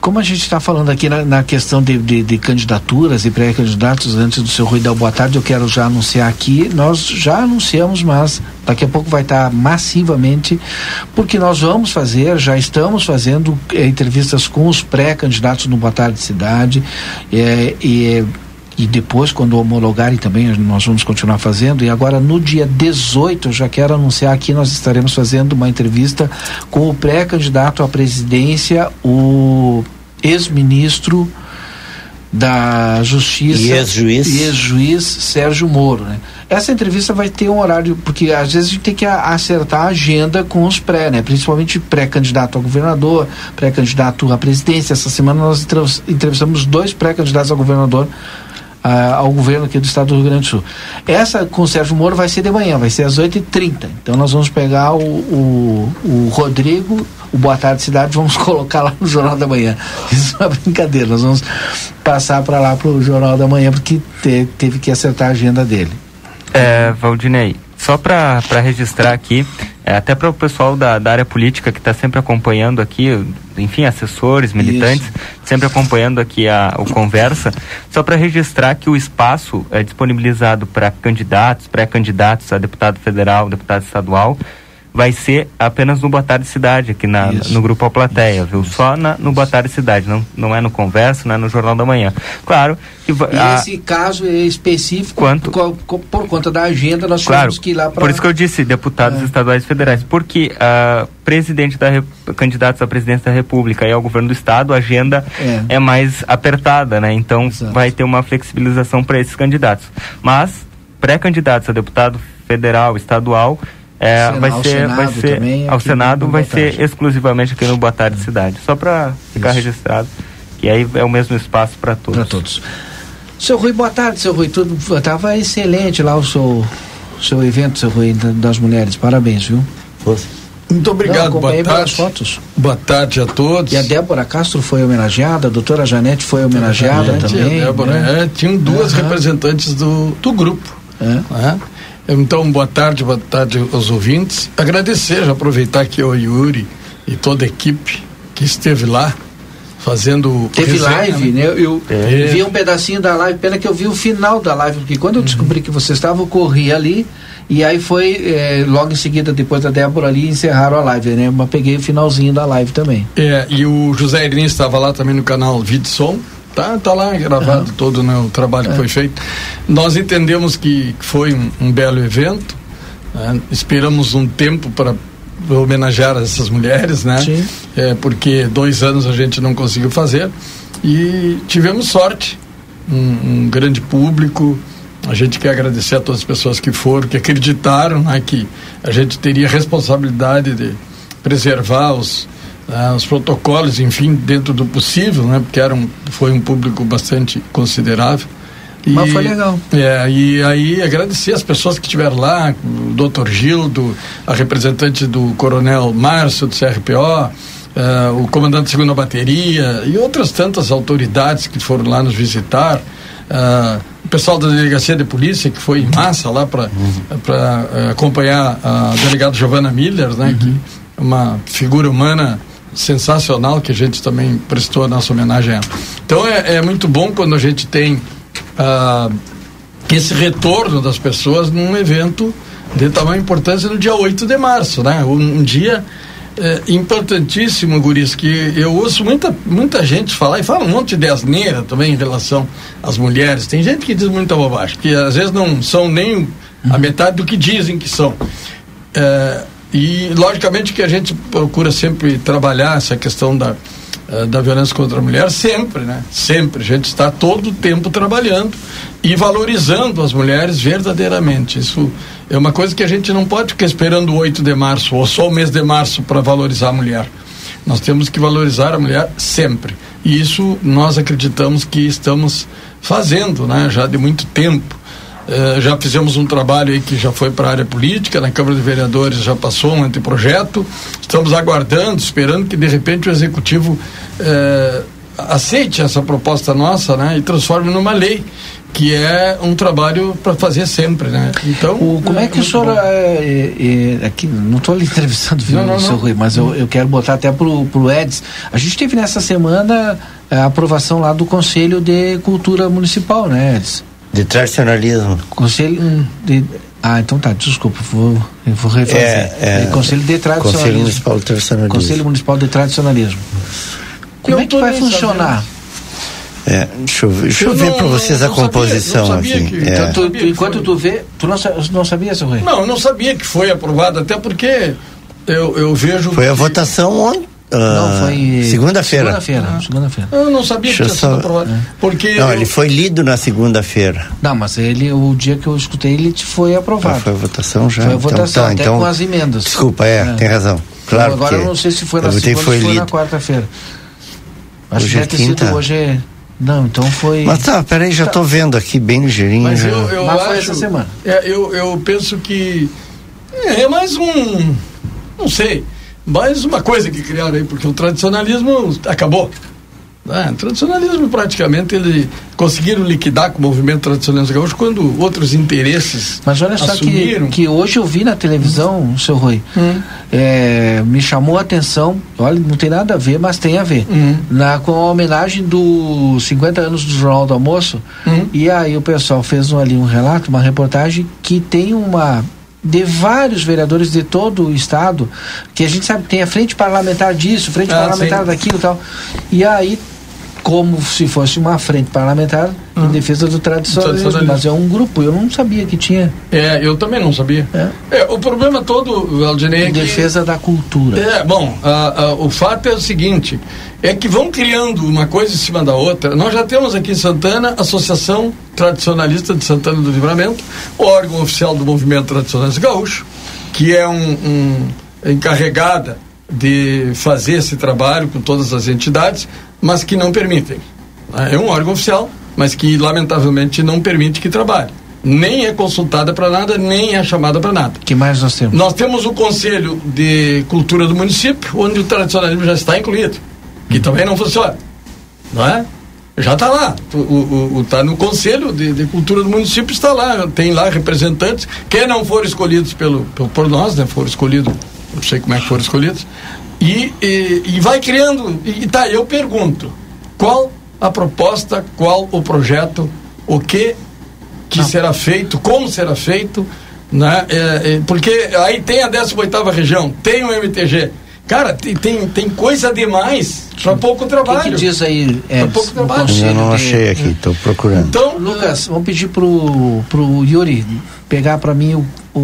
Como a gente está falando aqui na, na questão de, de, de, candidaturas e pré-candidatos, antes do seu Rui dar boa tarde, eu quero já anunciar aqui, nós já anunciamos, mas daqui a pouco vai estar massivamente, porque nós vamos fazer, já estamos fazendo é, entrevistas com os pré-candidatos no Boa Tarde Cidade, é, e e depois, quando homologarem também, nós vamos continuar fazendo. E agora, no dia 18, eu já quero anunciar aqui, nós estaremos fazendo uma entrevista com o pré-candidato à presidência, o ex-ministro da Justiça e ex-juiz ex-juiz Sérgio Moro, né? Essa entrevista vai ter um horário porque às vezes a gente tem que acertar a agenda com os pré, né? Principalmente pré-candidato a governador, pré-candidato à presidência. Essa semana nós entrevistamos dois pré-candidatos a governador ao governo aqui do estado do Rio Grande do Sul. Essa com o Sérgio Moro vai ser de manhã, vai ser às 8h30. Então nós vamos pegar o, o, o Rodrigo, o Boa Tarde Cidade, <laughs> vamos colocar lá no Jornal da Manhã. <laughs> Isso é uma brincadeira, nós vamos passar para lá para o Jornal da Manhã, porque te, teve que acertar a agenda dele. É, Valdinei, só para registrar aqui, é, até para o pessoal da, da, área política que está sempre acompanhando aqui, enfim, assessores, militantes, Isso. sempre acompanhando aqui a, o Conversa, só para registrar que o espaço é disponibilizado para candidatos, pré-candidatos a deputado federal, deputado estadual, vai ser apenas no Boa Tarde Cidade, aqui na, no Grupo A Plateia, isso, viu? Isso, Só na, no Boa Tarde Cidade, não, não é no Conversa, não é no Jornal da Manhã. Claro que... E a, esse caso é específico quanto, por, por, conta da agenda, nós claro, que ir lá para... Por isso que eu disse, deputados é. estaduais e federais, porque uh, presidente da, candidatos à presidência da República e ao governo do Estado, a agenda é, é mais apertada, né? Então Exato. vai ter uma flexibilização para esses candidatos. Mas, pré-candidatos a deputado federal, estadual é, vai ser, vai ser também, ao Senado vai ser exclusivamente aqui no Boa Tarde Cidade, só para ficar Isso. registrado. E aí é o mesmo espaço para todos. Para todos. Seu Rui, boa tarde, seu Rui. Tudo estava excelente lá o seu seu evento, seu Rui, das mulheres. Parabéns, viu? Muito obrigado, Não, boa tarde. Fotos. Boa tarde a todos. E a Débora Castro foi homenageada, a doutora Janete foi homenageada Janete, também. A Débora, né? é, tinham duas uhum. representantes do, do grupo. É. Né? Então, boa tarde, boa tarde aos ouvintes. Agradecer, já aproveitar aqui o Yuri e toda a equipe que esteve lá fazendo teve resenha, live né, né? eu, é. vi um pedacinho da live pena que eu vi o final da live porque quando eu uhum. descobri que você estava eu corri ali e aí foi é, logo em seguida depois da Débora ali encerraram a live né mas peguei o finalzinho da live também é e o José Irinho estava lá também no canal Vidson Tá, tá lá gravado uhum. todo né, o trabalho é. que foi feito. Nós entendemos que foi um, um belo evento. Né? Esperamos um tempo para homenagear essas mulheres, né? Sim. É, porque dois anos a gente não conseguiu fazer e tivemos sorte, um, um, grande público. A gente quer agradecer a todas as pessoas que foram, que acreditaram, né, que a gente teria responsabilidade de preservar os, ah, os protocolos, enfim, dentro do possível, né? Porque era um, foi um público bastante considerável. E, Mas foi legal. É, e aí agradecer as pessoas que estiveram lá, o doutor Gildo, a representante do coronel Márcio do CRPO, Uh, o comandante da segunda bateria e outras tantas autoridades que foram lá nos visitar, uh, o pessoal da delegacia de polícia que foi em massa lá para uhum. uh, acompanhar a delegada Giovana Miller, né, uhum. que é uma figura humana sensacional que a gente também prestou a nossa homenagem a ela. Então é, é muito bom quando a gente tem ah, esse retorno das pessoas num evento de tamanha importância no dia 8 de março, né? Um, um dia é, importantíssimo, Guris, que eu ouço muita, muita gente falar, e fala um monte de asneira também em relação às mulheres. Tem gente que diz muita bobagem, que às vezes não são nem a metade do que dizem que são. É, e, logicamente, que a gente procura sempre trabalhar essa questão da, eh, da violência contra a mulher sempre, né? Sempre. A gente está todo o tempo trabalhando e valorizando as mulheres verdadeiramente. Isso é uma coisa que a gente não pode ficar esperando o 8 de março ou só o mês de março para valorizar a mulher. Nós temos que valorizar a mulher sempre. E isso nós acreditamos que estamos fazendo, né? Já de muito tempo. Uh, já fizemos um trabalho aí que já foi para a área política, na Câmara de Vereadores já passou um anteprojeto. Estamos aguardando, esperando que de repente o Executivo uh, aceite essa proposta nossa né, e transforme numa lei, que é um trabalho para fazer sempre. Né? Então, o, como é, é que o senhor. É, é, aqui, não estou lhe <laughs> entrevistando, viu, não, não, seu Rui, mas eu, eu quero botar até para o Eds. A gente teve nessa semana a aprovação lá do Conselho de Cultura Municipal, né, Eds? De tradicionalismo. Conselho de. Ah, então tá, desculpa, vou, eu vou refazer. É, é, Conselho de Tradicionalismo. Conselho Municipal de Tradicionalismo. Conselho Municipal de Tradicionalismo. Como eu é que vai funcionar? É, deixa eu, deixa eu, eu ver para vocês a composição sabia, aqui. Que, é. tu, tu, enquanto tu vê, tu não, não sabia, seu Rui? Não, eu não sabia que foi aprovado, até porque eu, eu vejo. Foi a votação ontem não, foi. Segunda-feira. Segunda-feira. Ah. Segunda-feira. Eu não sabia Deixa que tinha sido aprovado. É. Porque não, eu... ele foi lido na segunda-feira. Não, mas ele, o dia que eu escutei, ele foi aprovado. Ah, foi a votação já. Foi a votação, então, tá, até então, com as emendas. Desculpa, é, é. tem razão. Claro. Então, agora eu não sei se foi na segunda ou foi na quarta-feira. Acho hoje que deve é ter sido hoje. É... Não, então foi. Mas tá, peraí, já estou tá. vendo aqui bem ligeirinho. Mas eu, eu Mas acho, essa semana. É, eu, eu penso que é, é mais um. Não sei mais uma coisa que criaram aí, porque o tradicionalismo acabou. É, o tradicionalismo praticamente ele conseguiram liquidar com o movimento tradicionalista gaúcho quando outros interesses mas olha só que, que hoje eu vi na televisão hum. seu Rui hum. é, me chamou a atenção olha não tem nada a ver mas tem a ver hum. na com a homenagem dos 50 anos do Jornal do Almoço hum. e aí o pessoal fez um, ali um relato uma reportagem que tem uma de vários vereadores de todo o estado, que a gente sabe que tem a frente parlamentar disso, frente ah, parlamentar sim. daquilo e tal. E aí, como se fosse uma frente parlamentar uhum. em defesa do tradicionalismo, mas é um grupo, eu não sabia que tinha. É, eu também não sabia. É. É, o problema todo, Aldinei, é em defesa da cultura. É, bom, a, a, o fato é o seguinte, é que vão criando uma coisa em cima da outra. Nós já temos aqui em Santana a Associação Tradicionalista de Santana do Livramento, órgão oficial do movimento tradicionalista gaúcho, que é um, um encarregada de fazer esse trabalho com todas as entidades, mas que não permitem. É um órgão oficial, mas que lamentavelmente não permite que trabalhe. Nem é consultada para nada, nem é chamada para nada. que mais nós temos? Nós temos o Conselho de Cultura do município, onde o tradicionalismo já está incluído, que também não funciona. Não é? Já está lá. O, está no Conselho de, de, Cultura do município, está lá. Tem lá representantes que não foram escolhidos pelo, pelo, por nós, né? Foram escolhidos não sei como é que foram escolhidos, e, e, e vai criando. E tá, eu pergunto: qual a proposta, qual o projeto, o que que não. será feito, como será feito, né? É, é, porque aí tem a 18 região, tem o MTG. Cara, tem, tem, tem coisa demais para pouco trabalho. O que, que, diz aí? É, pouco trabalho. Eu não achei aqui, estou procurando. Então, Lucas, vamos pedir pro, pro Yuri pegar para mim o, o,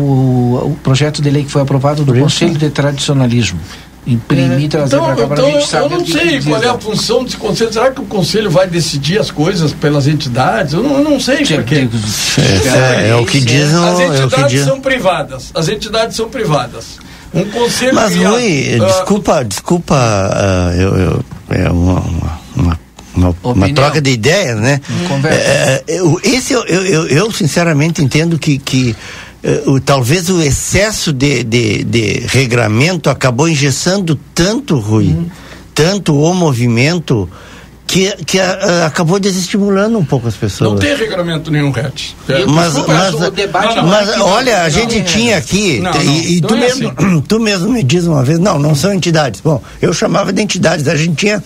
o, projeto de lei que foi aprovado do Conselho de Tradicionalismo. Imprimir, é, trazer então, para cá então, gente Eu não sei qual é a função desse conselho. Será que o conselho vai decidir as coisas pelas entidades? Eu não, eu não sei porque. É, é, é, o que dizem. As entidades é são privadas. As entidades são privadas. Um conselho. Mas, criado, Rui, uh, desculpa, desculpa, uh, eu, eu, é uma, uma, uma, uma, troca de ideias, né? Conversa. É, eu, esse eu, eu, eu, sinceramente entendo que, que uh, o, talvez o excesso de, de, de regramento acabou engessando tanto, Rui, hum. tanto o movimento que, que uh, acabou desestimulando um pouco as pessoas. Não tem regulamento nenhum, Red. É. Mas, mas, o debate não, não, mas é olha, a gente não, tinha aqui, não, e, e tu, é mesmo, assim. <laughs> tu mesmo me diz uma vez, não, não são entidades. Bom, eu chamava de entidades, a gente tinha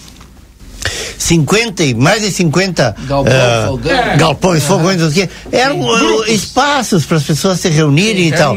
50 e mais de 50 galpão, uh, fogão. É. galpões, é. fogões, o eram uh, espaços para as pessoas se reunirem Sim, e tal.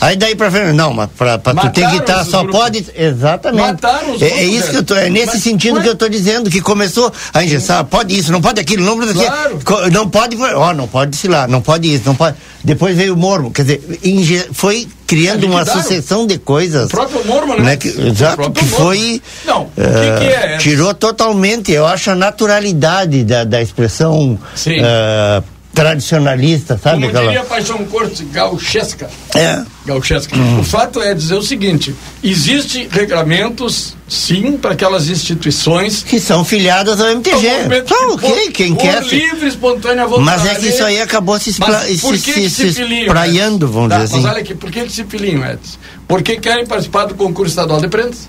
Aí daí para frente, não, mas para tu ter que estar só grupos. pode exatamente. É, é, isso que eu tô, é nesse mas, sentido mas... que eu estou dizendo que começou a engessar, pode isso, não pode aquilo, não pode aquilo, claro. não pode, ó, não pode se lá, não pode isso, não pode. Depois veio o mormo, quer dizer, foi criando uma sucessão de coisas. O próprio Mormon, né? né que, exato, que foi. Não, uh, que que é? Tirou totalmente, eu acho, a naturalidade da, da expressão. Uh, tradicionalista, sabe? Como diria Paixão Cortes, gauchesca. É. Gauchesca. Hum. O fato é dizer o seguinte, existem regulamentos, sim, para aquelas instituições... Que são filiadas ao MTG. Então, ok, quem por quer... livre, espontânea vontade. Mas é que isso aí acabou se, espla... se, se, se, se espraiando, vamos tá, dizer assim. Mas olha aqui, por que, que se filiam, Edson? Porque querem participar do concurso estadual de prendas,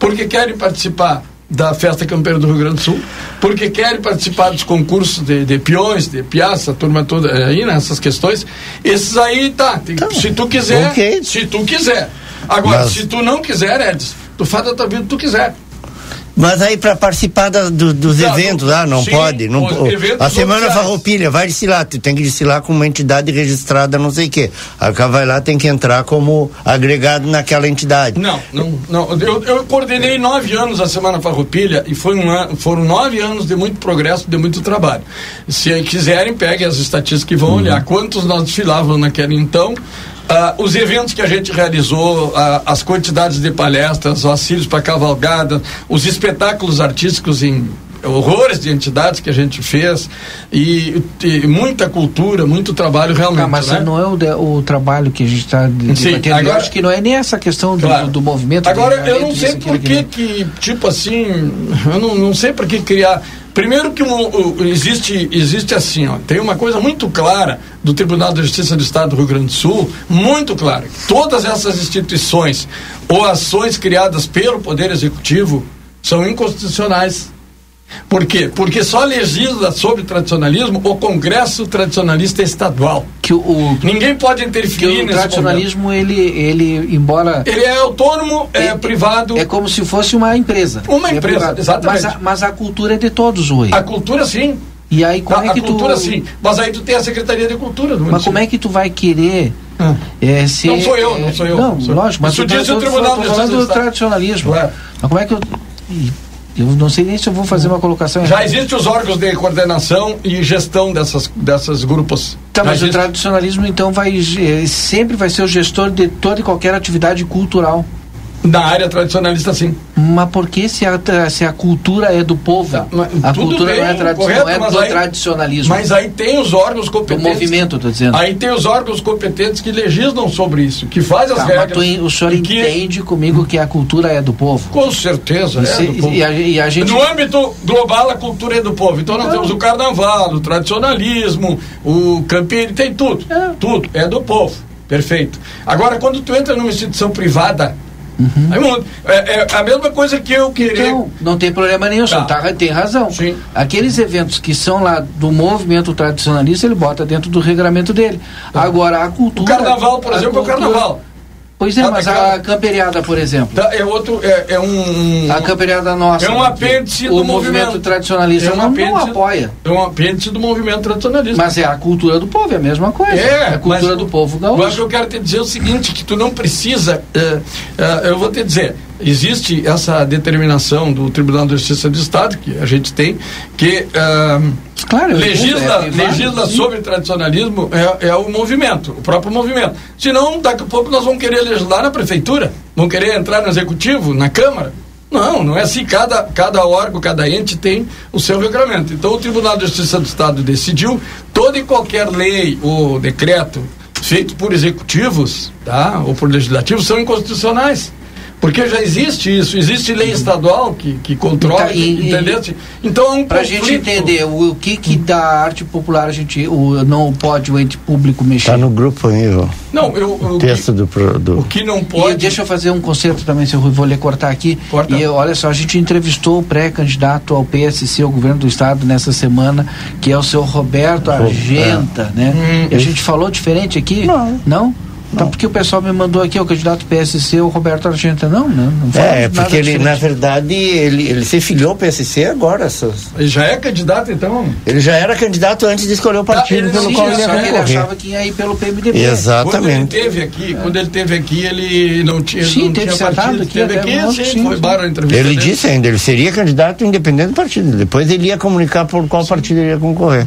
porque querem participar da Festa Campeira do Rio Grande do Sul, porque querem participar dos concursos de, de peões, de piaça, turma toda eh, aí, nessas né, questões. Esses aí, tá, tem, então, se tu quiser, okay. se tu quiser. Agora, Mas... se tu não quiser, Edson, tu faz a tua vida tu quiser. Mas aí para participar da, do, dos não, eventos, ah, não sim, pode. Não, a semana farroupilha, vai desfilar, tu tem que desfilar com uma entidade registrada, não sei o quê. Cara vai lá, tem que entrar como agregado naquela entidade. Não, não, não. Eu, eu coordenei nove anos a semana farroupilha e foi um foram nove anos de muito progresso, de muito trabalho. Se quiserem, peguem as estatísticas que vão uhum. olhar quantos nós desfilávamos naquele então Uh, os eventos que a gente realizou, uh, as quantidades de palestras, os auxílios para cavalgada, os espetáculos artísticos em horrores de entidades que a gente fez e, e muita cultura, muito trabalho realmente. Ah, mas né? não é o, de, o trabalho que a gente está debatendo. Agora, eu acho que não é nem essa questão claro. do, do, movimento. Agora, eu não sei por que, que, tipo assim, eu não, não sei por que criar Primeiro que um, existe, existe assim, ó, tem uma coisa muito clara do Tribunal de Justiça do Estado do Rio Grande do Sul, muito clara. Todas essas instituições ou ações criadas pelo Poder Executivo são inconstitucionais. Por quê? Porque só legisla sobre tradicionalismo o Congresso Tradicionalista Estadual. Que o, Ninguém pode interferir que o tradicionalismo ele ele embora ele é autônomo, é, é privado. É como se fosse uma empresa. Uma é empresa, é exatamente. Mas a, mas a cultura é de todos hoje. A cultura sim. E aí como a, é que a cultura tu... sim, mas aí tu tem a Secretaria de Cultura do Mas como é que tu vai querer ah. é, ser, não sou eu, não sou eu. Não, sou lógico, mas Isso tu diz o Tribunal do tradicionalismo. Mas como é que eu eu não sei nem se eu vou fazer uma colocação. Já existem os órgãos de coordenação e gestão dessas, dessas grupos. Tá, mas existe. o tradicionalismo então vai eh, sempre vai ser o gestor de toda e qualquer atividade cultural. Na área tradicionalista, sim. Mas por que se a, se a cultura é do povo? a cultura bem, não é, tradicional, correto, é do aí, tradicionalismo. Mas aí tem os órgãos competentes. Do movimento, estou dizendo. Aí tem os órgãos competentes que legislam sobre isso, que fazem as tá, regras. Tu, o senhor entende comigo que a cultura é do povo? Com certeza, é do povo. E a, e a gente... No âmbito global, a cultura é do povo. Então nós não. temos o carnaval, o tradicionalismo, o campinho, tem tudo. É. Tudo, é do povo. Perfeito. Agora, quando tu entra numa instituição privada, Uhum. É, é, a mesma coisa que eu queria. Então, não tem problema nenhum, tá. tá tem razão. Sim. Aqueles eventos que são lá do movimento tradicionalista, ele bota dentro do regulamento dele. Tá. Agora, a cultura. O carnaval, por exemplo, cultura, é o carnaval. Pois é, mas a camperiada, por exemplo. Tá, é outro, é, é, um. A camperiada nossa. É um apêndice do movimento, movimento tradicionalista. É um apêndice, não apoia. É um apêndice do movimento tradicionalista. Mas é a cultura do povo, é a mesma coisa. É, é a cultura do povo gaúcho. Mas eu quero te dizer o seguinte, que tu não precisa. Uh, uh, eu vou te dizer, existe essa determinação do Tribunal de Justiça do Estado, que a gente tem, que uh, claro, legisla, é, legisla sobre tradicionalismo é, é, o movimento, o próprio movimento. Senão, daqui a pouco nós vamos querer legislar na prefeitura, vamos querer entrar no executivo, na Câmara. Não, não é assim. Cada, cada órgão, cada ente tem o seu regulamento. Então, o Tribunal de Justiça do Estado decidiu toda e qualquer lei ou decreto feito por executivos, tá, ou por legislativos, são inconstitucionais. Porque já existe isso, existe lei estadual que, que controla, tá, e, entendeu? Então é um Para a gente entender o, o que que da arte popular a gente o, não pode o ente público mexer. Está no grupo aí, ó. Não, eu, o texto do, do... O que não pode... E deixa eu fazer um conceito também, se eu vou lhe cortar aqui. Corta. E olha só, a gente entrevistou o pré-candidato ao PSC, ao governo do estado, nessa semana, que é o seu Roberto Argenta, né? Hum, e a gente falou diferente aqui? Não. Não? Então, porque o pessoal me mandou aqui, o candidato PSC, o Roberto Argenta. Não, não, não É, porque ele, diferente. na verdade, ele, ele se filiou ao PSC agora. Essas... Ele já é candidato, então? Ele já era candidato antes de escolher o tá, partido tá, pelo qual ele ia concorrer. Ele achava que ia ir pelo PMDB. Exatamente. Quando ele teve aqui, é. quando ele teve aqui, ele não tinha, sim, não teve tinha partido. Aqui, teve aqui, sim, sim, foi bar a entrevista Ele dele. disse ainda, ele seria candidato independente do partido. Depois ele ia comunicar por qual sim. partido ele ia concorrer.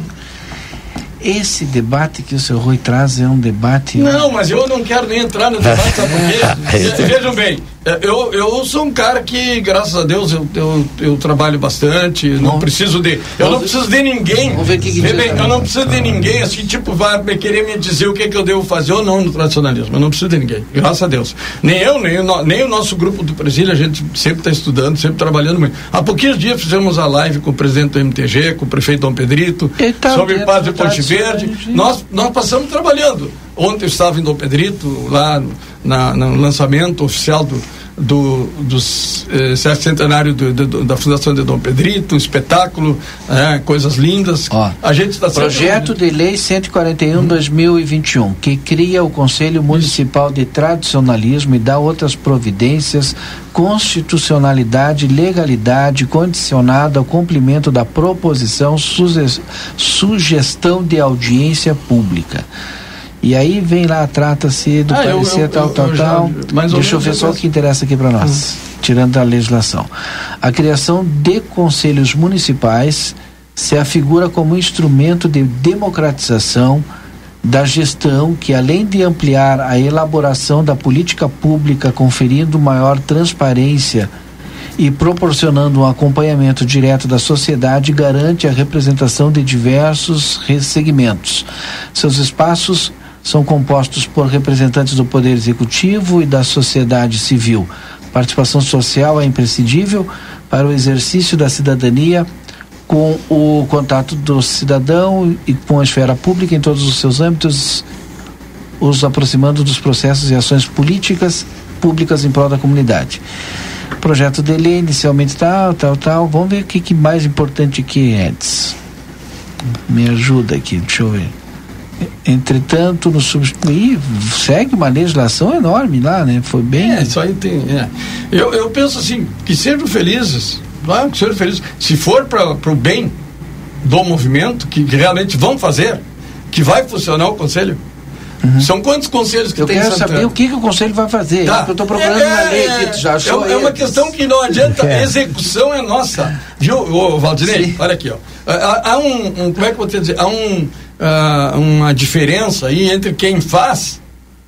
Esse debate que o senhor Rui traz é um debate. Não, mas eu não quero nem entrar no debate, sabe por quê? <laughs> Vejam bem, é, eu, eu sou um cara que, graças a Deus, eu, eu, eu trabalho bastante, não preciso de. Eu não preciso de ninguém. Vamos ver o que, que bem, Eu não preciso de ninguém, assim, tipo, vai querer me dizer o que, que eu devo fazer ou não no tradicionalismo. Eu não preciso de ninguém, graças a Deus. Nem eu, nem o, nem o nosso grupo do Presídio, a gente sempre está estudando, sempre trabalhando muito. Há pouquinhos dias fizemos a live com o presidente do MTG, com o prefeito Dom Pedrito, tá sobre Paz de Ponte Verde. Nós, nós passamos trabalhando. Ontem eu estava em Dom Pedrito, lá no, na, no lançamento oficial do, do, dos eh, centenário do, do, da Fundação de Dom Pedrito, um espetáculo, é, coisas lindas. Ó, a gente está Projeto de Lei 141/2021 hum. que cria o Conselho Municipal de Tradicionalismo e dá outras providências, constitucionalidade, legalidade condicionada ao cumprimento da proposição, sugestão de audiência pública. E aí vem lá, trata-se do ah, parecer eu, eu, tal, eu, tal, tal. Já, Deixa eu ver só o que interessa aqui para nós, hum. tirando da legislação. A criação de conselhos municipais se afigura como instrumento de democratização da gestão que, além de ampliar a elaboração da política pública, conferindo maior transparência e proporcionando um acompanhamento direto da sociedade, garante a representação de diversos segmentos. Seus espaços são compostos por representantes do Poder Executivo e da sociedade civil. Participação social é imprescindível para o exercício da cidadania com o contato do cidadão e com a esfera pública em todos os seus âmbitos, os aproximando dos processos e ações políticas públicas em prol da comunidade. Projeto de lei, inicialmente tal, tal, tal. Vamos ver o que, que mais importante aqui, Eds. Me ajuda aqui, deixa eu ver. Entretanto, no substituir, segue uma legislação enorme lá, né? Foi bem. É, isso aí tem. É. Eu, eu penso assim, que sejam felizes, claro que sejam felizes. Se for para o bem do movimento, que, que, realmente vão fazer, que vai funcionar o conselho. Uhum. São quantos conselhos que eu tem Eu quero saber o que, que o conselho vai fazer. Tá. Eu estou procurando é, uma lei que já achou. É, é uma questão que não adianta, a execução é nossa. Viu, Valdinei? Sim. Olha aqui, ó. Há, há um, um, Como é que eu vou te dizer? Há um uh, uma diferença aí entre quem faz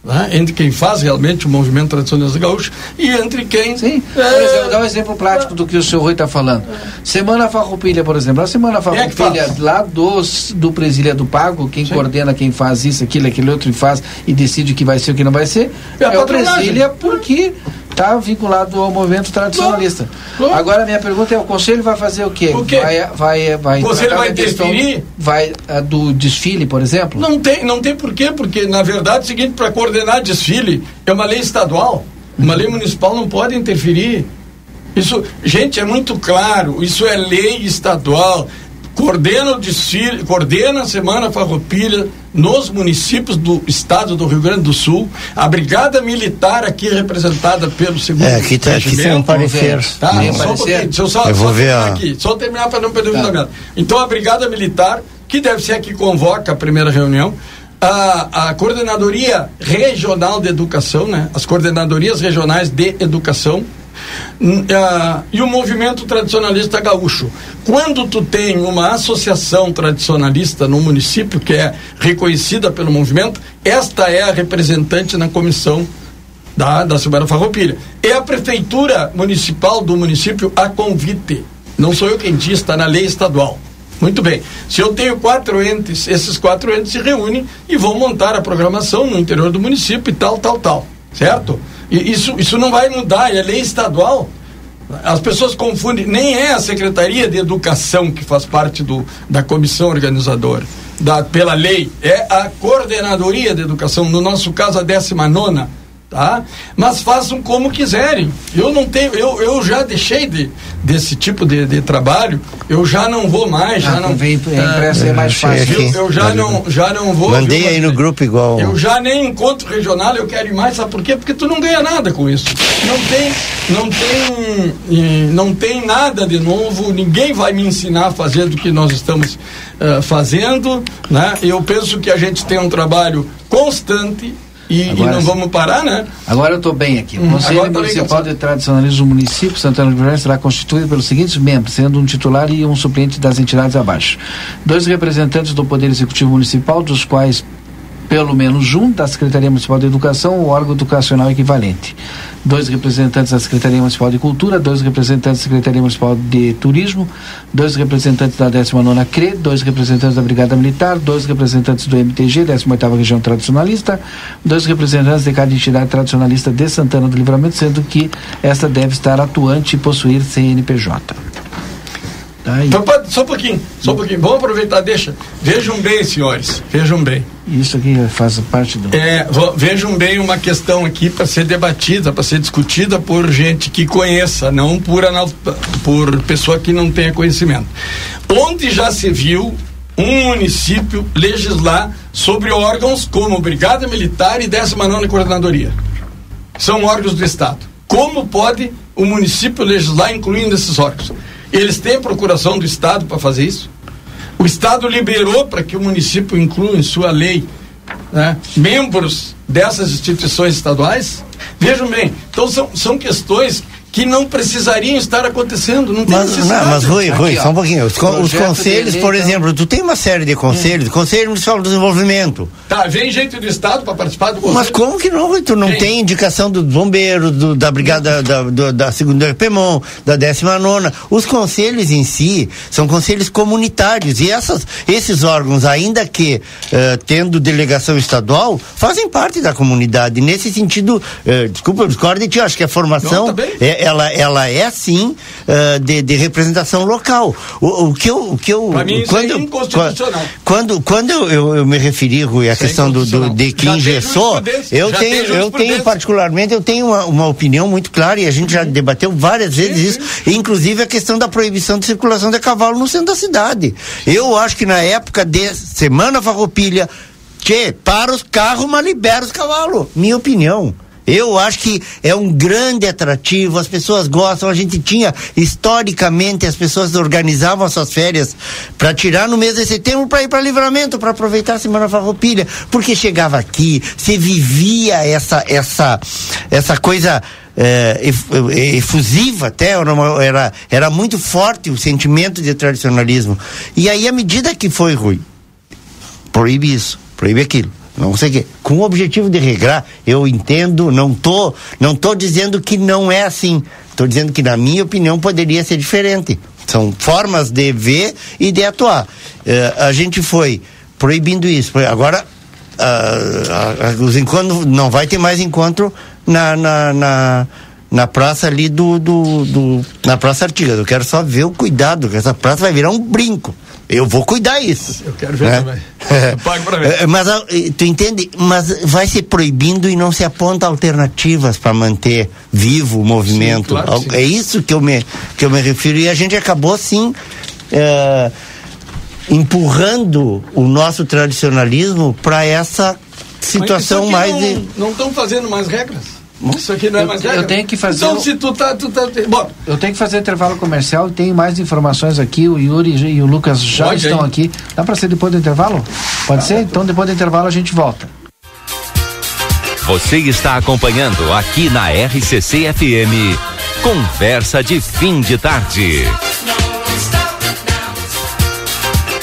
né? entre quem faz realmente o movimento tradicionalista gaúcho e entre quem. Sim, é... por exemplo, dá um exemplo prático do que o senhor Rui está falando. Semana Farroupilha, por exemplo. A Semana Farroupilha, é lá dos, do Presília do Pago, quem Sim. coordena, quem faz isso, aquilo, aquele outro e faz e decide o que vai ser o que não vai ser, é, é o Presília porque está vinculado ao movimento tradicionalista. Agora, minha pergunta é: o Conselho vai fazer o quê? O quê? Vai, vai, vai, o Conselho vai interferir? Vai a, do desfile, por exemplo? Não tem, não tem porquê, porque, na verdade, é o seguinte: para coordenar desfile é uma lei estadual, uma lei municipal não pode interferir. Isso, gente, é muito claro, isso é lei estadual coordena o desfile, coordena a Semana Farroupilha nos municípios do estado do Rio Grande do Sul, a Brigada Militar aqui representada pelo segundo É, aqui, tá, aqui tem um parecer. Tá, só um pouquinho, deixa eu só, eu vou ver a... aqui, só terminar para não perder tá. o. Então a Brigada Militar, que deve ser a que convoca a primeira reunião, a, a Coordenadoria Regional de Educação, né? As coordenadorias regionais de educação, e o movimento tradicionalista gaúcho. Quando tu tem uma associação tradicionalista no município que é reconhecida pelo movimento, esta é a representante na comissão da, da Silveira Farroupilha. É a prefeitura municipal do município a convite. Não sou eu quem diz, está na lei estadual. Muito bem. Se eu tenho quatro entes, esses quatro entes se reúnem e vão montar a programação no interior do município e tal, tal, tal. Certo? Isso, isso não vai mudar, é lei estadual. As pessoas confundem, nem é a Secretaria de Educação que faz parte do, da comissão organizadora, da, pela lei, é a Coordenadoria de Educação, no nosso caso a 19 tá? Mas façam como quiserem. Eu não tenho, eu, eu já deixei de, desse tipo de, de trabalho, eu já não vou mais, ah, já não vem impresso é, é mais fácil. Eu, eu, já não, já não vou. Mandei viu, aí no grupo igual. Eu já nem encontro regional, eu quero ir mais, sabe por quê? Porque tu não ganha nada com isso. Não tem, não tem, não tem nada de novo, ninguém vai me ensinar a fazer do que nós estamos uh, fazendo, né? Eu penso que a gente tem um trabalho constante e, agora, e, não vamos parar, né? Agora eu estou bem aqui. O hum, Conselho Municipal de Tradicionalismo do município Santana do Livramento será constituído pelos seguintes membros, sendo um titular e um suplente das entidades abaixo. Dois representantes do Poder Executivo Municipal, dos quais pelo menos um da Secretaria Municipal de Educação, o órgão educacional equivalente. Dois representantes da Secretaria Municipal de Cultura, dois representantes da Secretaria Municipal de Turismo, dois representantes da 19ª CRE, dois representantes da Brigada Militar, dois representantes do MTG, 18ª Região Tradicionalista, dois representantes de cada entidade tradicionalista de Santana do Livramento, sendo que esta deve estar atuante e possuir CNPJ. Tá então, só um pouquinho, só um pouquinho. Vamos aproveitar, deixa. Vejam bem, senhores, vejam bem. Isso aqui faz parte do. É, vejam bem uma questão aqui para ser debatida, para ser discutida por gente que conheça, não por, anal... por pessoa que não tenha conhecimento. Onde já se viu um município legislar sobre órgãos como Brigada Militar e 19 Coordenadoria? São órgãos do Estado. Como pode o município legislar incluindo esses órgãos? Eles têm procuração do Estado para fazer isso? O Estado liberou para que o município inclua em sua lei né, membros dessas instituições estaduais? Vejam bem, então são, são questões que não precisariam estar acontecendo. Não tem mas, não, mas Rui, Rui, só um pouquinho. Os, os conselhos, por exemplo, tu tem uma série de conselhos, hum. Conselho Municipal de Desenvolvimento. Tá, vem gente do Estado para participar do conselho. Mas como que não, Rui? Tu não tem indicação do bombeiro, do, da brigada da, da, da segunda PEMON, da décima nona. Os conselhos em si são conselhos comunitários e essas, esses órgãos, ainda que uh, tendo delegação estadual, fazem parte da comunidade. Nesse sentido, uh, desculpa, eu discordo de ti, acho que a formação não, tá é, ela, ela é sim uh, de, de, representação local. O, o, que eu, o que eu mim, quando, é inconstitucional. Quando, quando eu, eu, me referi, Rui, à questão do, do, de que já engessou, eu tenho, eu tenho particularmente, eu tenho uma, uma opinião muito clara e a gente já uhum. debateu várias vezes sim, isso, sim. inclusive a questão da proibição de circulação de cavalo no centro da cidade. Eu acho que na época de Semana Farroupilha, que para os carros, mas libera os cavalos. Minha opinião. Eu acho que é um grande atrativo, as pessoas gostam. A gente tinha, historicamente, as pessoas organizavam as suas férias para tirar no mês de setembro para ir para livramento, para aproveitar a Semana Farroupilha, porque chegava aqui, se vivia essa, essa, essa coisa. É, efusiva até, era, era muito forte o sentimento de tradicionalismo. E aí, à medida que foi, Rui, proíbe isso, proíbe aquilo não sei o quê. Com o objetivo de regrar, eu entendo, não tô, não tô dizendo que não é assim. Estou dizendo que, na minha opinião, poderia ser diferente. São formas de ver e de atuar. Uh, a gente foi proibindo isso. Agora, uh, uh, os encontros, não vai ter mais encontro na, na, na, na praça ali do, do, do, na praça Artigas. Eu quero só ver o cuidado, que essa praça vai virar um brinco. Eu vou cuidar isso. Eu quero ver né? também. Eu pago pra ver. É, mas ah, tu entende? Mas vai se proibindo e não se aponta alternativas para manter vivo o movimento. Sim, claro é isso que eu me que eu me refiro e a gente acabou sim é, empurrando o nosso tradicionalismo para essa situação mais não estão fazendo mais regras. Isso aqui não é mais regra. Eu tenho que fazer. Então, se tu tá. Tu tá bom. Eu tenho que fazer intervalo comercial, tenho mais informações aqui. O Yuri e o Lucas já Pode estão aí. aqui. Dá para ser depois do intervalo? Pode ser? Então, depois do intervalo, a gente volta. Você está acompanhando aqui na RCC FM. Conversa de fim de tarde.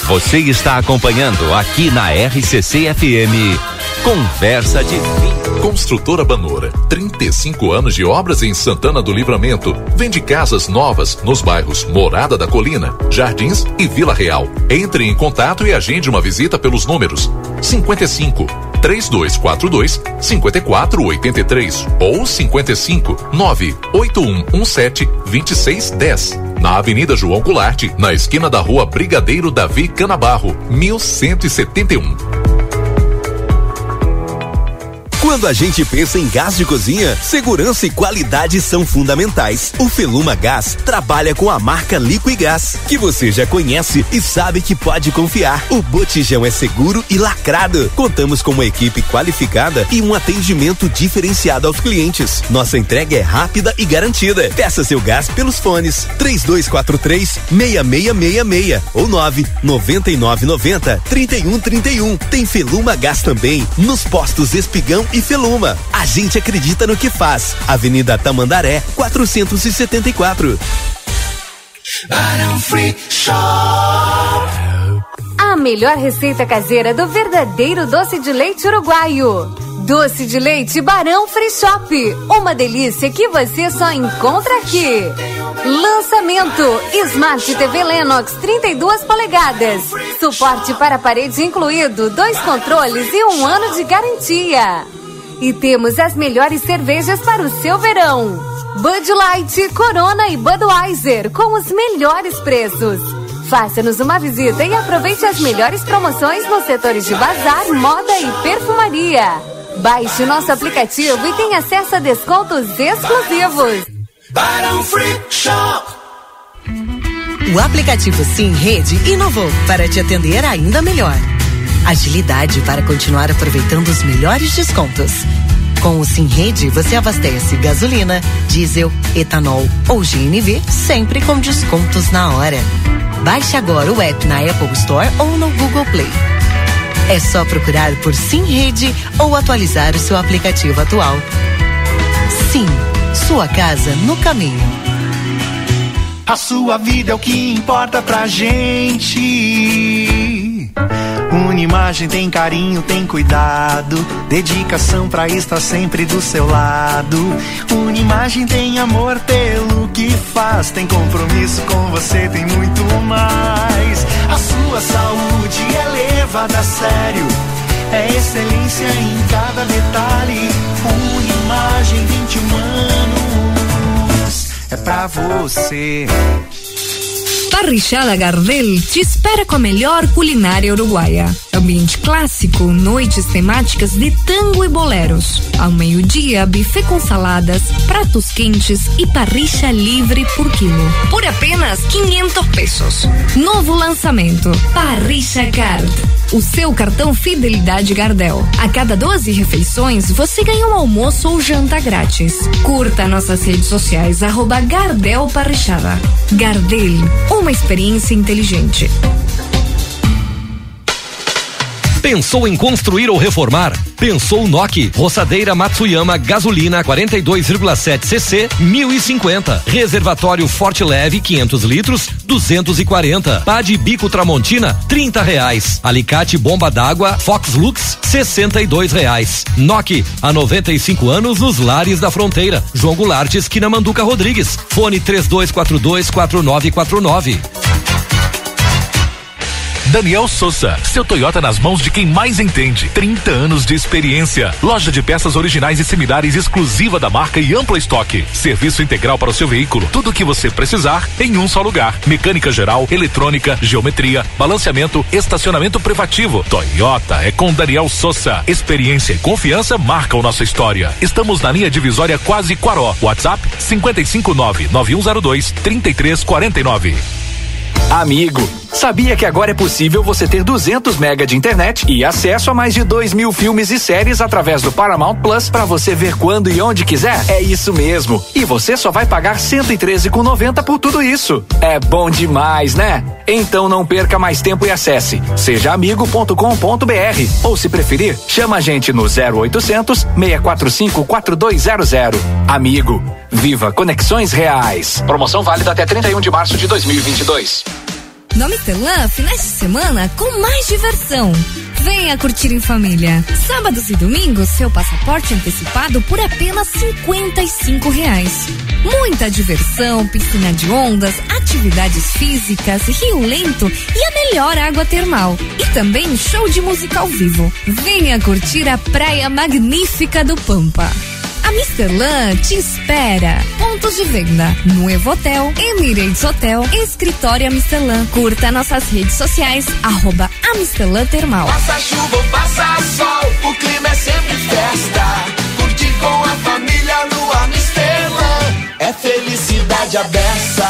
Você está acompanhando aqui na RCC FM. Conversa de fim Construtora Banora, 35 anos de obras em Santana do Livramento. Vende casas novas nos bairros Morada da Colina, Jardins e Vila Real. Entre em contato e agende uma visita pelos números 55 3242 5483 ou 55 98117 2610. Na Avenida João Goulart, na esquina da Rua Brigadeiro Davi Canabarro, 1171. Quando a gente pensa em gás de cozinha, segurança e qualidade são fundamentais. O Feluma Gás trabalha com a marca Liquigás, que você já conhece e sabe que pode confiar. O botijão é seguro e lacrado. Contamos com uma equipe qualificada e um atendimento diferenciado aos clientes. Nossa entrega é rápida e garantida. Peça seu gás pelos fones 3243 6666 ou 9 9990 3131. Tem Feluma Gás também nos postos Espigão e Feluma. A gente acredita no que faz. Avenida Tamandaré, 474. Barão Free Shop. A melhor receita caseira do verdadeiro doce de leite uruguaio. Doce de leite Barão Free Shop. Uma delícia que você só encontra aqui. Lançamento: Smart TV Lennox 32 polegadas. Suporte para parede incluído, dois controles e um ano de garantia. E temos as melhores cervejas para o seu verão. Bud Light, Corona e Budweiser com os melhores preços. Faça-nos uma visita e aproveite as melhores promoções nos setores de bazar, moda e perfumaria. Baixe o nosso aplicativo e tenha acesso a descontos exclusivos. Barão Free Shop. O aplicativo Sim Rede inovou para te atender ainda melhor. Agilidade para continuar aproveitando os melhores descontos. Com o Sim Rede, você abastece gasolina, diesel, etanol ou GNV sempre com descontos na hora. Baixe agora o app na Apple Store ou no Google Play. É só procurar por Sim Rede ou atualizar o seu aplicativo atual. Sim, sua casa no caminho. A sua vida é o que importa pra gente. Unimagem tem carinho, tem cuidado, dedicação pra estar sempre do seu lado. Unimagem tem amor pelo que faz, tem compromisso com você, tem muito mais. A sua saúde é levada a sério, é excelência em cada detalhe. Unimagem 21 anos, é pra você. Parrichada Gardel te espera com a melhor culinária uruguaia. Ambiente clássico, noites temáticas de tango e boleros. Ao meio-dia, buffet com saladas, pratos quentes e parricha livre por quilo. Por apenas 500 pesos. Novo lançamento: Parricha Gard o seu cartão Fidelidade Gardel. A cada 12 refeições, você ganha um almoço ou janta grátis. Curta nossas redes sociais, arroba Gardel Parrichada. Gardel, uma experiência inteligente. Pensou em construir ou reformar? Pensou Noki, roçadeira Matsuyama gasolina 42,7 cc 1050, reservatório Forte Leve 500 litros 240, pá de bico Tramontina 30 reais, alicate bomba d'água Fox Lux 62 reais. Noki há 95 anos nos lares da fronteira. João Goulart, esquina Manduca Rodrigues. Fone 3242 4949. Daniel Souza, seu Toyota nas mãos de quem mais entende. 30 anos de experiência. Loja de peças originais e similares exclusiva da marca e amplo estoque. Serviço integral para o seu veículo. Tudo o que você precisar em um só lugar. Mecânica geral, eletrônica, geometria, balanceamento, estacionamento privativo. Toyota é com Daniel Souza. Experiência e confiança marcam nossa história. Estamos na linha divisória quase Quaró. WhatsApp 559 9102 3349. Amigo, sabia que agora é possível você ter 200 mega de internet e acesso a mais de 2 mil filmes e séries através do Paramount Plus para você ver quando e onde quiser? É isso mesmo. E você só vai pagar 113,90 por tudo isso. É bom demais, né? Então não perca mais tempo e acesse sejaamigo.com.br ou se preferir, chama a gente no 0800 645 4200. Amigo, viva conexões reais. Promoção válida até 31 de março de 2022. No Mistelã, finais de semana com mais diversão. Venha curtir em família. Sábados e domingos, seu passaporte antecipado por apenas cinquenta reais. Muita diversão, piscina de ondas, atividades físicas, rio lento e a melhor água termal. E também show de música ao vivo. Venha curtir a praia magnífica do Pampa. A te espera. Pontos de venda no Evotel, Emirates Hotel, Escritório Amistelan. Curta nossas redes sociais, arroba Amistelan Termal. Passa chuva ou passa sol, o clima é sempre festa. com a família Lua Estrela. É felicidade a beça.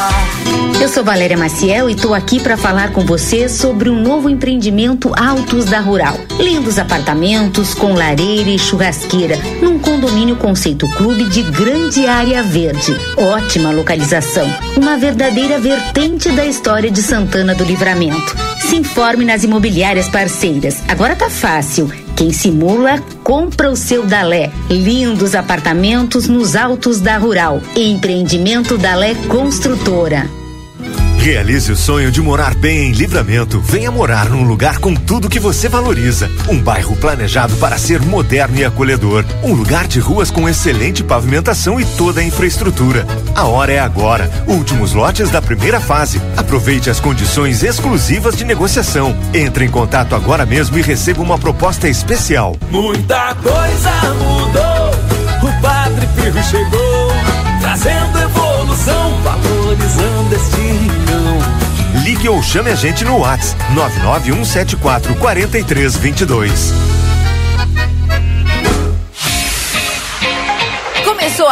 Eu sou Valéria Maciel e estou aqui para falar com você sobre um novo empreendimento Altos da Rural. Lindos apartamentos com lareira e churrasqueira, num condomínio conceito clube de grande área verde. Ótima localização, uma verdadeira vertente da história de Santana do Livramento. Se informe nas imobiliárias parceiras. Agora tá fácil. Quem simula, compra o seu Dalé. Lindos apartamentos nos altos da Rural. Empreendimento Dalé Construtora. Realize o sonho de morar bem em Livramento. Venha morar num lugar com tudo que você valoriza. Um bairro planejado para ser moderno e acolhedor. Um lugar de ruas com excelente pavimentação e toda a infraestrutura. A hora é agora. Últimos lotes da primeira fase. Aproveite as condições exclusivas de negociação. Entre em contato agora mesmo e receba uma proposta especial. Muita coisa mudou. O Padre Pirro chegou, trazendo evolução, valorizando. Ligue ou chame a gente no WhatsApp 99174 4322.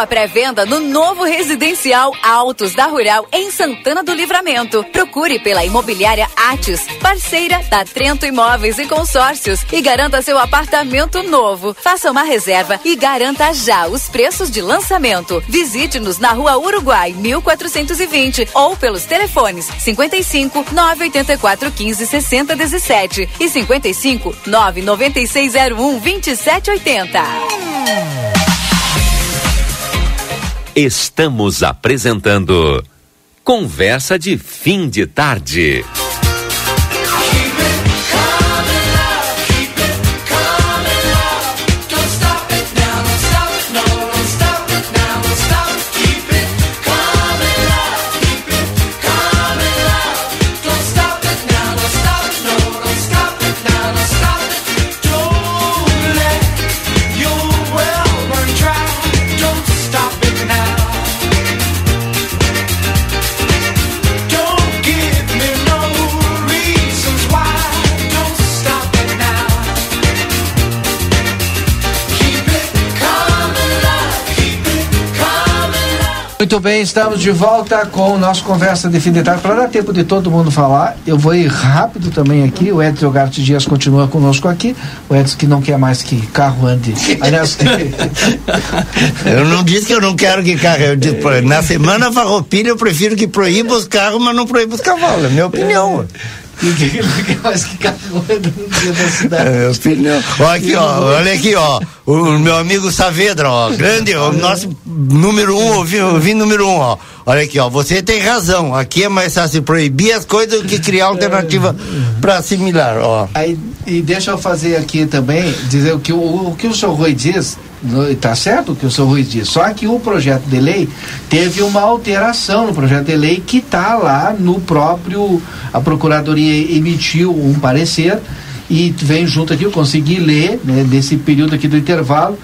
A pré-venda no novo residencial Altos da Rural em Santana do Livramento. Procure pela imobiliária Atis, parceira da Trento Imóveis e Consórcios e garanta seu apartamento novo. Faça uma reserva e garanta já os preços de lançamento. Visite-nos na Rua Uruguai 1420 ou pelos telefones 55 984 15 60 17 e 55 99601 2780. Estamos apresentando Conversa de Fim de Tarde. Muito bem, estamos de volta com o nosso Conversa Definitária. Para dar tempo de todo mundo falar, eu vou ir rápido também aqui. O Edson Garte Dias continua conosco aqui. O Edson que não quer mais que carro ande. Aliás, <laughs> eu não disse que eu não quero que carro. Eu disse, na semana farroupilha eu prefiro que proíba os carros, mas não proíba os cavalos. É minha opinião. <laughs> Ninguém não quer mais que carro ande no dia da cidade. É, minha opinião. Olha aqui, ó. Olha aqui, ó. O meu amigo Saavedra, ó. Grande, o nosso número um, ouvi, número um, ó. Olha aqui, ó. Você tem razão. Aqui é mais fácil proibir as coisas do que criar alternativa para assimilar, ó. Aí, e deixa eu fazer aqui também, dizer o que o, o que o senhor Rui diz Está certo o que o senhor Ruiz diz. Só que o projeto de lei teve uma alteração no projeto de lei que está lá no próprio. A Procuradoria emitiu um parecer e vem junto aqui, eu consegui ler né, nesse período aqui do intervalo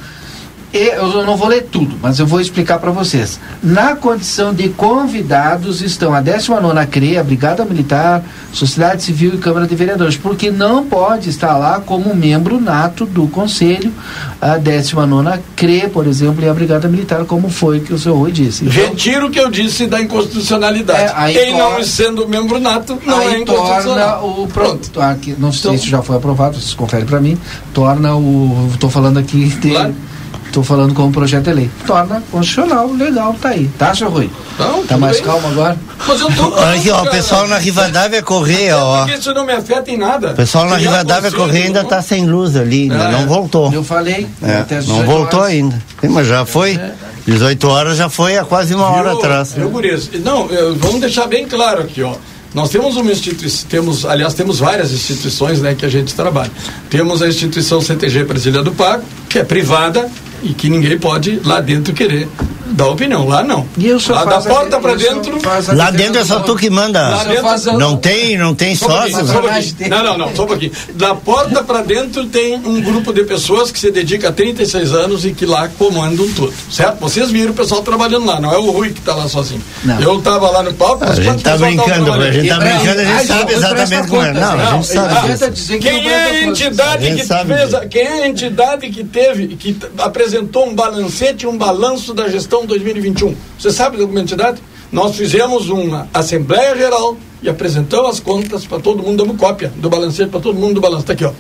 eu não vou ler tudo, mas eu vou explicar para vocês. Na condição de convidados estão a 19 CRE, a Brigada Militar, Sociedade Civil e Câmara de Vereadores, porque não pode estar lá como membro nato do Conselho, a 19 CRE, por exemplo, e a Brigada Militar, como foi que o senhor Rui disse. Então, Retiro o que eu disse da inconstitucionalidade. É, Quem torna, não sendo membro nato não é inconstitucional. torna o pronto. Aqui, não sei então, se já foi aprovado, vocês conferem para mim, torna o. Estou falando aqui <laughs> de. Claro Estou falando como projeto de lei. Torna constitucional, legal, tá aí. Tá, seu Rui? Não, tá mais bem. calmo agora? Mas eu tô Olha aqui, ó, o pessoal na Rivadavia Correia, ó. Porque isso não me afeta em nada. O pessoal na Rivadavia Correia ainda tá sem luz ali, ainda é. não voltou. Eu falei. É, não voltou horas. ainda. Mas já foi. É. 18 horas já foi há quase uma Viu? hora atrás. Isso. Não, vamos deixar bem claro aqui, ó. Nós temos uma instituição, temos, aliás, temos várias instituições né, que a gente trabalha. Temos a instituição CTG Brasília do Pago, que é privada, e que ninguém pode lá dentro querer dá opinião. Lá não. E eu só lá da porta para dentro. Lá dentro é só tu que manda. Lá dentro, não tem, não tem sócios. Um não, não, não, só um pouquinho. Da porta para dentro tem um grupo de pessoas que se dedica a 36 anos e que lá comandam tudo, certo? Vocês viram o pessoal trabalhando lá, não é o Rui que está lá sozinho. Não. Eu estava lá no palco, mas a gente está brincando, a gente está brincando, a gente sabe exatamente como é. Não, a gente sabe. Quem é a entidade que fez, quem é a entidade que teve, que apresentou um balancete, um balanço da gestão 2021. Você sabe de alguma entidade? Nós fizemos uma Assembleia Geral e apresentamos as contas para todo mundo, damos cópia do balancete para todo mundo do balanço. Está aqui, ó.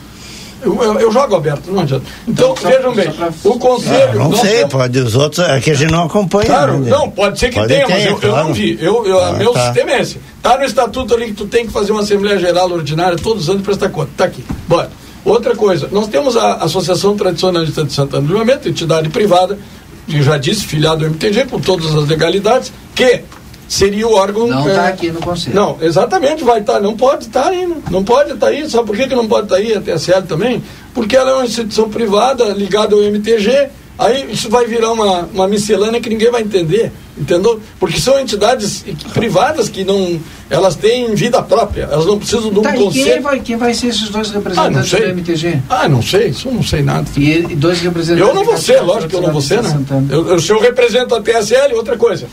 Eu, eu, eu, jogo aberto, não adianta. Então, então vejam bem, pra... o conselho. Ah, não sei, temos... pode, os outros é que a gente não acompanha. Claro, né? não, pode ser que pode tenha, ter, mas eu, claro. eu, não vi. Eu, eu, ah, meu tá. sistema é esse. Está no estatuto ali que tu tem que fazer uma Assembleia Geral Ordinária todos os anos para prestar conta. Está aqui. Bora. Outra coisa, nós temos a Associação Tradicionalista de Santana do Livramento, entidade privada, eu já disse, filiado do MTG, com todas as legalidades, que seria o órgão. Não está é, aqui no Conselho. Não, exatamente, vai estar. Tá, não pode estar tá aí, não pode estar tá aí. Sabe por que, que não pode estar tá aí a TSL também? Porque ela é uma instituição privada ligada ao MTG. Aí isso vai virar uma, uma miscelânea que ninguém vai entender, entendeu? Porque são entidades privadas que não. Elas têm vida própria, elas não precisam de um tá, conselho. Quem vai, quem vai ser esses dois representantes ah, do MTG? Ah, não sei, isso não sei nada. E, dois representantes. Eu não vou ser, lógico que eu não vou ser, né? Eu, eu, se eu represento a TSL, outra coisa.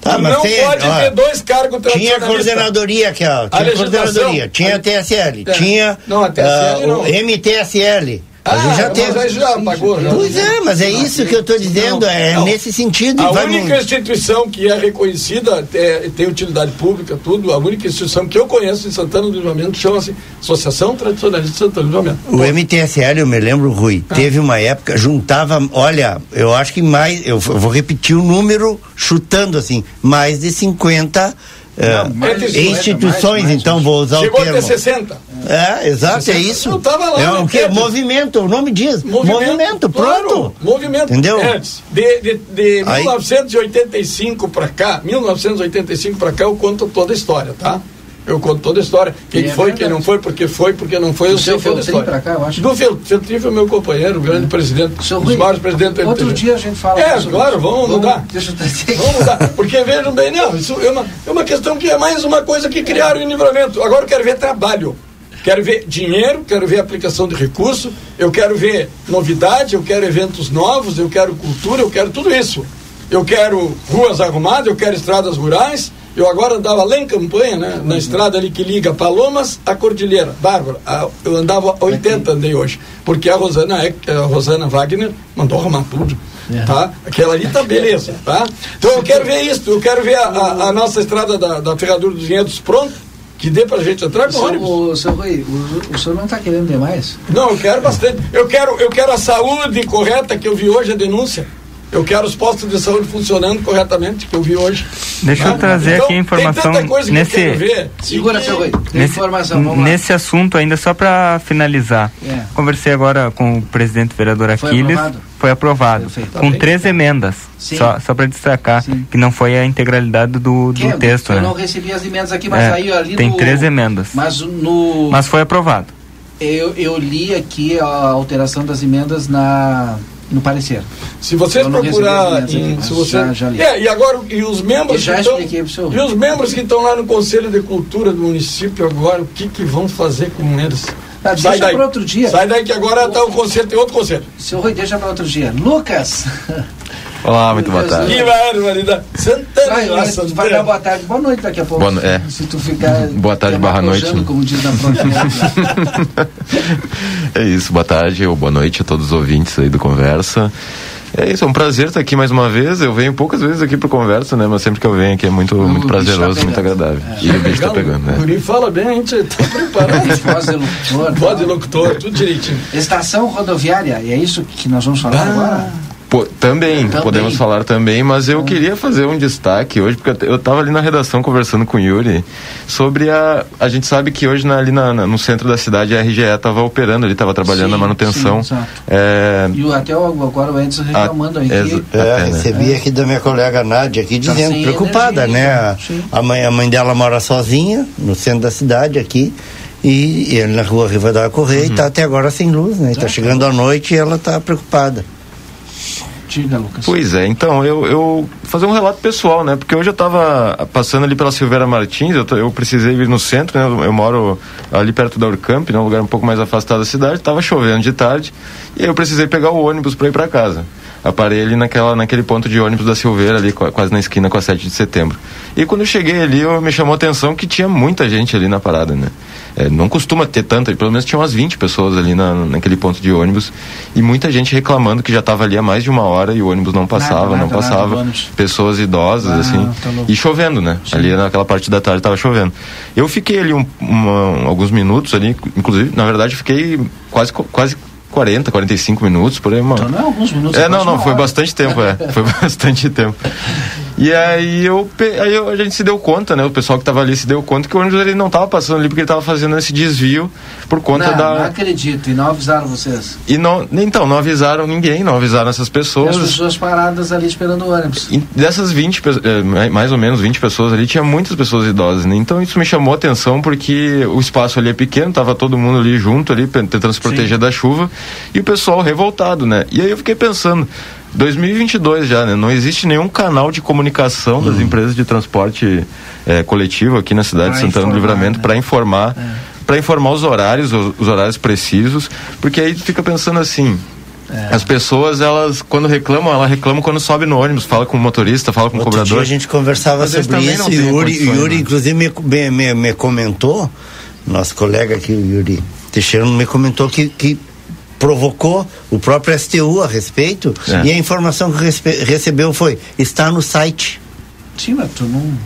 Tá, mas não tem, pode ó, ter dois cargos Tinha coordenadoria aqui, ó. Tinha coordenadoria, tinha a TSL, é. tinha não, a TSL, uh, não. o MTSL. A gente já teve. Mas já pagou, já. Pois é, mas é isso que eu estou dizendo, é não, nesse sentido. A única no... instituição que é reconhecida, é, tem utilidade pública, tudo, a única instituição que eu conheço em Santana do Livramento chama-se Associação Tradicionalista de Santana do Livramento. O MTSL, eu me lembro, Rui, ah. teve uma época, juntava, olha, eu acho que mais, eu, vou repetir o número, chutando assim, mais de 50 não, é, instituições, mais, então, vou usar Chegou o termo. Chegou até 60. É, exato, 60. é isso. Eu tava lá. É o que? Movimento, o nome diz. Movimento, movimento pronto. Claro, movimento. Entendeu? Antes, de, de, de 1985 para cá, 1985 para cá, eu conto toda a história, tá? Eu conto toda a história. Quem é foi, quem não foi, porque foi, porque não foi, eu sei toda a história. Cá, eu acho. Do foi meu companheiro, o grande é. presidente, um dos maiores presidentes do Outro dia a gente fala. É, claro, vamos, vamos mudar. Deixa eu vamos mudar. Porque vejam bem, não, isso é uma, é uma questão que é mais uma coisa que criaram em livramento. Agora eu quero ver trabalho. Quero ver dinheiro, quero ver aplicação de recurso, eu quero ver novidade, eu quero eventos novos, eu quero cultura, eu quero tudo isso. Eu quero ruas arrumadas, eu quero estradas rurais, eu agora andava lá em campanha, né, na estrada ali que liga Palomas à Cordilheira. Bárbara, eu andava 80, andei hoje. Porque a Rosana, é, a Rosana Wagner mandou arrumar tudo. É. Tá? Aquela ali tá beleza, tá? Então eu quero ver isso, eu quero ver a, a, a nossa estrada da, da Ferradura dos Vinhedos pronta, que dê pra gente entrar com ônibus. O, seu Rui, o, o senhor não está querendo demais? Não, eu quero bastante. Eu quero, eu quero a saúde correta que eu vi hoje, a denúncia. Eu quero os postos de saúde funcionando corretamente, que eu vi hoje. Deixa eu ah, trazer então, aqui a informação nesse Segura, seu nesse, informação, vamos nesse assunto ainda só para finalizar. É. Conversei agora com o presidente vereador Aquiles. Foi aprovado. Perfeito. Com okay. três emendas. Sim. Só, só para destacar Sim. que não foi a integralidade do, do texto. Eu né? não recebi as emendas aqui, mas é, aí ali Tem no, três emendas. Mas no. Mas foi aprovado. Eu, eu li aqui a alteração das emendas na no parecer. Se vocês procurar, em, se você, já, já é, e agora e os membros que estão, e os membros que estão lá no Conselho de Cultura do município agora, o que que vão fazer com eles? Ah, sai daí. para outro dia. Sai daí que agora está o conselho, tem outro conselho. Seu Rui, deixa para outro dia. Lucas. Olá, muito boa tarde. Que barbaridade. Santana, vai, vai, Santana. vai dar boa tarde, boa noite daqui a pouco. Boa, é. Se tu ficar. Boa tarde, barra noite. Né? Como diz na <laughs> É isso, boa tarde ou boa noite a todos os ouvintes aí do Conversa. É isso, é um prazer estar aqui mais uma vez. Eu venho poucas vezes aqui para conversa, né? Mas sempre que eu venho aqui é muito, muito tá prazeroso, tá muito agradável. É. E o bicho está pegando, né? O Guri fala bem, a gente está <laughs> preparado. Voz de locutor. Voz de locutor, tudo direitinho. Estação rodoviária, e é isso que nós vamos falar ah. agora? Pô, também, também, podemos falar também, mas eu é. queria fazer um destaque hoje, porque eu estava ali na redação conversando com o Yuri sobre a. A gente sabe que hoje na, ali na, na, no centro da cidade a RGE estava operando, ele estava trabalhando sim, na manutenção. Sim, é... E até agora o Edson reclamando aí. É, é, recebi aqui da minha colega Nádia aqui tá dizendo, preocupada, energia, né? A, a, mãe, a mãe dela mora sozinha no centro da cidade aqui. E, ele na rua Rivadavia Correia uhum. e está até agora sem luz, né? Está chegando à noite e ela está preocupada. Diga, Lucas. Pois é, então, eu, eu fazer um relato pessoal, né? Porque hoje eu estava passando ali pela Silveira Martins, eu, eu precisei vir no centro, né? Eu, eu moro ali perto da Urcamp, né? um lugar um pouco mais afastado da cidade, estava chovendo de tarde, e eu precisei pegar o ônibus para ir para casa. Aparei ali naquela, naquele ponto de ônibus da Silveira, ali quase na esquina com a 7 de setembro. E quando eu cheguei ali, eu, me chamou a atenção que tinha muita gente ali na parada, né? É, não costuma ter tanta, pelo menos tinha umas 20 pessoas ali na, naquele ponto de ônibus e muita gente reclamando que já estava ali há mais de uma hora e o ônibus não passava, nada, não nada, passava. Nada, pessoas idosas, ah, assim, tá e chovendo, né? Sim. Ali naquela parte da tarde estava chovendo. Eu fiquei ali um, uma, alguns minutos ali, inclusive, na verdade, fiquei quase, quase 40, 45 minutos, por aí, mano. Então não é alguns minutos. É, não, não, <laughs> foi bastante tempo, é. Foi bastante tempo. E aí eu, aí eu, a gente se deu conta, né? O pessoal que estava ali se deu conta que o ônibus ele não estava passando ali porque ele estava fazendo esse desvio por conta não, da. Não acredito, e não avisaram vocês. E não, então, não avisaram ninguém, não avisaram essas pessoas. E as pessoas paradas ali esperando o ônibus. E dessas 20, é, mais ou menos 20 pessoas ali, tinha muitas pessoas idosas, né? Então isso me chamou a atenção porque o espaço ali é pequeno, tava todo mundo ali junto ali, tentando se proteger Sim. da chuva, e o pessoal revoltado, né? E aí eu fiquei pensando, 2022 já, né? Não existe nenhum canal de comunicação das hum. empresas de transporte é, coletivo aqui na cidade pra de Santana do Livramento né? para informar, é. para informar os horários, os, os, horários precisos, porque aí fica pensando assim. É. As pessoas, elas, quando reclamam, elas reclamam quando sobe no ônibus, fala com o motorista, fala com o cobrador. Dia a gente conversava Mas sobre isso e Yuri, Yuri né? inclusive, me, me, me comentou, nosso colega aqui, o Yuri Teixeira, me comentou que, que provocou o próprio STU a respeito é. e a informação que recebeu foi está no site. Sim, mas tu não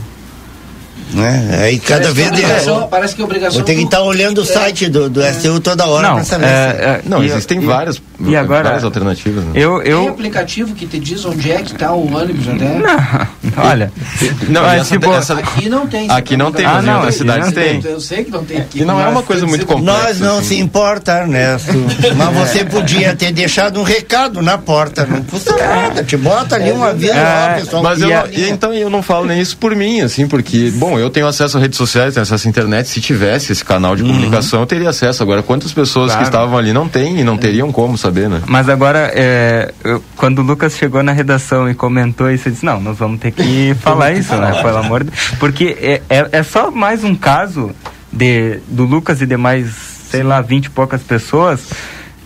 né? Aí cada parece vez. Que é, parece que é obrigação. Vou ter que estar olhando o site do, do é. STU toda hora não, saber. É, é, não, existem e, várias, e agora, várias alternativas. Né? Eu, eu... Tem aplicativo que te diz onde é que está o ônibus até? Não, <laughs> olha. não, mas, tipo, essa, aqui não tem. Aqui não tem, mas ah, não, em cidades tem. Eu sei que não tem aqui. E não é uma coisa muito complexa. Nós não assim. se importa, Ernesto. <laughs> mas você podia ter deixado um recado na porta. Não custa nada. Te bota ali um aviso lá, pessoal. Mas eu, então eu não falo nem isso por mim, assim, porque, bom, eu tenho acesso a redes sociais, tem acesso à internet. Se tivesse esse canal de uhum. comunicação, eu teria acesso. Agora, quantas pessoas claro. que estavam ali não têm e não teriam como saber, né? Mas agora, é, eu, quando o Lucas chegou na redação e comentou isso, eu disse, não, nós vamos ter que <laughs> falar isso, né? Pelo amor de Porque é, é, é só mais um caso de, do Lucas e demais, sei lá, vinte e poucas pessoas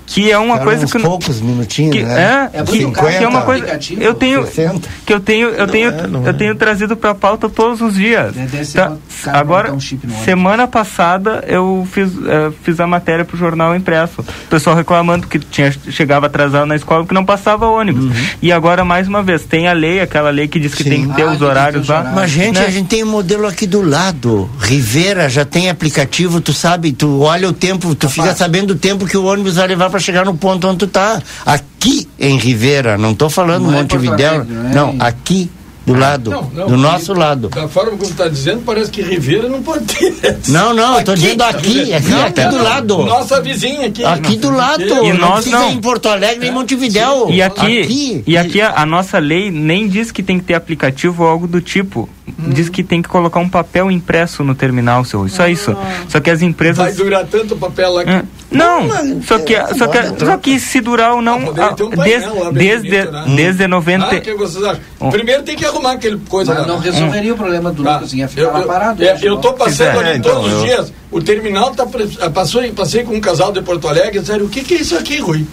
que é uma coisa que poucos minutinhos que, né? é, é que, 50, que é uma coisa eu tenho 60. que eu tenho eu tenho é, eu é. tenho trazido para pauta todos os dias tá, agora um semana passada eu fiz uh, fiz a matéria para o jornal impresso o pessoal reclamando que tinha chegava atrasado na escola que não passava ônibus uhum. e agora mais uma vez tem a lei aquela lei que diz que Sim. tem que ter ah, os horários lá mas gente né? a gente tem um modelo aqui do lado Rivera já tem aplicativo tu sabe tu olha o tempo tu fica sabendo o tempo que o ônibus vai levar para chegar no ponto onde tu tá. Aqui em Rivera, não estou falando não é Montevidéu, é não, não, aqui do ah, lado, não, não, do nosso lado. Da forma como está dizendo, parece que Ribeira não pode ter. Não, não, estou dizendo aqui, aqui, não, aqui do lado. Nossa vizinha aqui. Aqui do lado. E não nós não. em Porto Alegre nem em Montevidéu. E aqui, aqui, e aqui a, a, nossa lei nem diz que tem que ter aplicativo ou algo do tipo. Hum. Diz que tem que colocar um papel impresso no terminal, seu. Só ah. isso. Só que as empresas. Vai durar tanto o papel lá que. Não, não só, que, só, que, só que se durar ou não. Ah, um desde, desde, bonito, né? desde 90. Ah, que vocês acham? Primeiro tem que arrumar aquele coisa Mas não resolveria hum. o problema do Lucas, ia ficar eu, lá parado. É, eu estou passando ali é, então, todos os dias. O terminal tá. Passou, passei com um casal de Porto Alegre disseram: o que, que é isso aqui, Rui?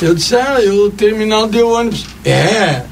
Eu disse: ah, o terminal deu ônibus. É.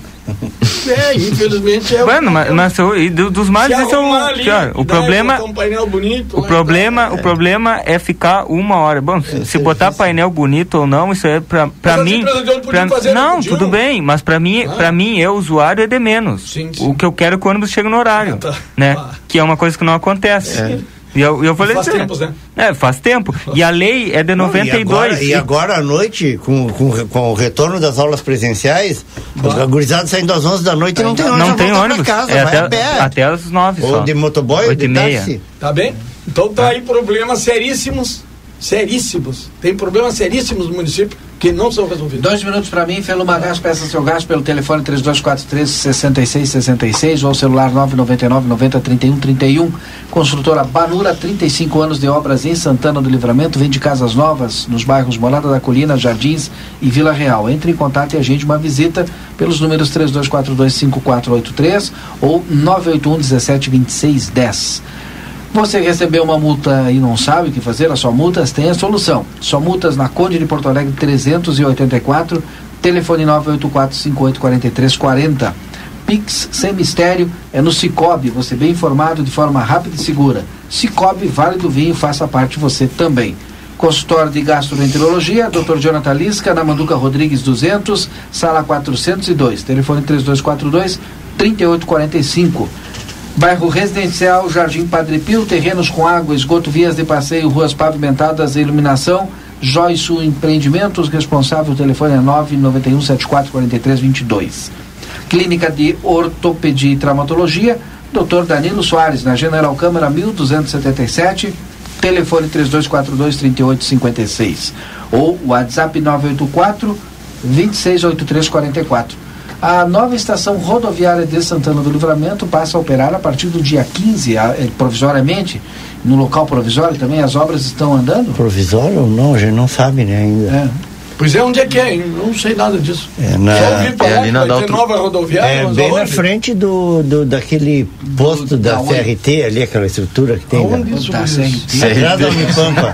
É, infelizmente é. Bueno, mas, mas e dos males são. Ali, o problema. Um painel bonito, o problema, o problema é ficar uma hora. Bom, se, se botar painel bonito ou não, isso é pra, pra mim. Pra, não, tudo bem, mas pra mim, ah. Pra mim, eu, usuário, é de menos. Sim, sim. O que eu quero é que o ônibus chegue no horário. Ah, tá. né? Ah. Que é uma coisa que não acontece. É. E eu, eu falei faz tempo, né? É, faz tempo. E a lei é de 92. Não, e, agora, e agora à noite, com, com, com o retorno das aulas presenciais, os agurizados saindo às 11 da noite e não tem ônibus. Não tem ônibus. Casa, é até, pé. até às 9 Ou só. de motoboy ou de táxi. Tá bem? Então tá aí problemas seríssimos seríssimos. Tem problemas seríssimos no município que não são resolvidos. Dois minutos para mim, Feluma Gás, peça seu gás pelo telefone 3243 6666 ou celular 999 90 31 31. Construtora Banura, 35 anos de obras em Santana do Livramento, vende casas novas nos bairros Morada da Colina, Jardins e Vila Real. Entre em contato e agende uma visita pelos números 3242 5483 ou 981 17 26 10. Você recebeu uma multa e não sabe o que fazer? A sua multas tem a solução. Só multas na Conde de Porto Alegre 384, telefone 984-584340. Pix sem mistério é no Cicobi, você bem informado de forma rápida e segura. Cicobi, Vale do Vinho, faça parte você também. Consultório de Gastroenterologia, Dr. Jonathan Lisca, na Manduca Rodrigues 200, sala 402, telefone 3242 3845. Bairro Residencial Jardim Padre Pio, terrenos com água, esgoto, vias de passeio, ruas pavimentadas e iluminação. Joyce Empreendimentos, responsável, telefone é 991 744322. Clínica de Ortopedia e Traumatologia, Dr. Danilo Soares, na General Câmara 1277, telefone 3242 3856 ou WhatsApp 984 268344. A nova estação rodoviária de Santana do Livramento passa a operar a partir do dia 15, eh, provisoriamente, no local provisório também. As obras estão andando? Provisório? Não, a gente não sabe né, ainda. É. Pois é, onde é que é? Hein? Não sei nada disso. É na, Só ouvi falar é ali na vai ter nova rodoviária. É bem aonde? na frente do, do daquele posto do, da, da CRT ali, aquela estrutura que tem. Onde da, isso? Tá, CRT. da <laughs> Unipampa.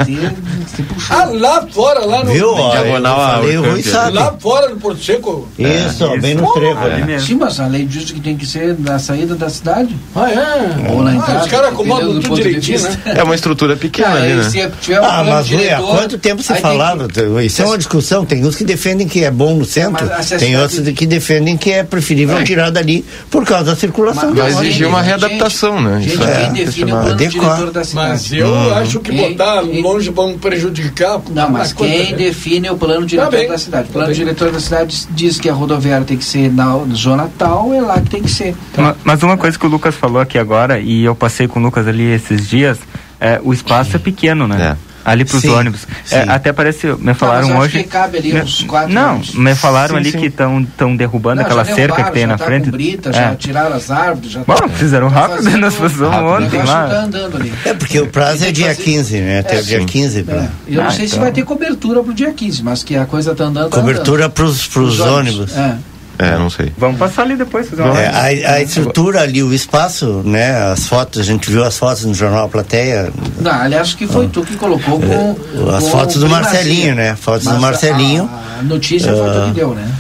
ah, lá fora, lá no... Viu? Diagonal a... Lá fora no Porto Seco. Isso, é, bem no trevo ali. Sim, mas a lei diz que tem que ser na saída da cidade. Ah, é? Ou na entrada. Ah, os caras acomodam tudo direitinho, né? É uma estrutura pequena ali, né? Ah, mas há quanto tempo você falava? Isso é uma discussão, tem uns que defendem que é bom no centro, tem outros que defendem que é preferível é. tirar dali por causa da circulação. Mas vai exigir uma readaptação, gente, né? Gente, Isso é, define o plano diretor da cidade? Mas eu hum. acho que quem, botar quem, longe vão prejudicar. Não, mas quem define o plano diretor tá da cidade? O plano tá diretor da cidade diz que a rodoviária tem que ser na zona tal, é lá que tem que ser. Mas, mas uma coisa que o Lucas falou aqui agora, e eu passei com o Lucas ali esses dias, é, o espaço é pequeno, né? É ali para os ônibus. É, até parece, me falaram não, hoje. Que cabe ali me, uns quatro não, me falaram sim, ali sim. que estão estão derrubando não, aquela cerca que tem na tá frente. Brita, é. Já tiraram as árvores, já Bom, tá, fizeram rápido, tá nós fizemos ontem lá. Tá andando ali. É porque o prazo é dia fazer... 15, né? Até é, o dia sim. 15 para. Eu não ah, sei então. se vai ter cobertura para o dia 15, mas que a coisa está andando. Cobertura para os ônibus. ônibus. É. É, não sei. Vamos passar ali depois. É, a, a, estrutura ali, o espaço, né? As fotos, a gente viu as fotos no jornal Plateia. Não, aliás, que foi ah. tu que colocou com. As com fotos do Marcelinho, né? Fotos Mas do Marcelinho. A, notícia uh, foi tu que deu, né?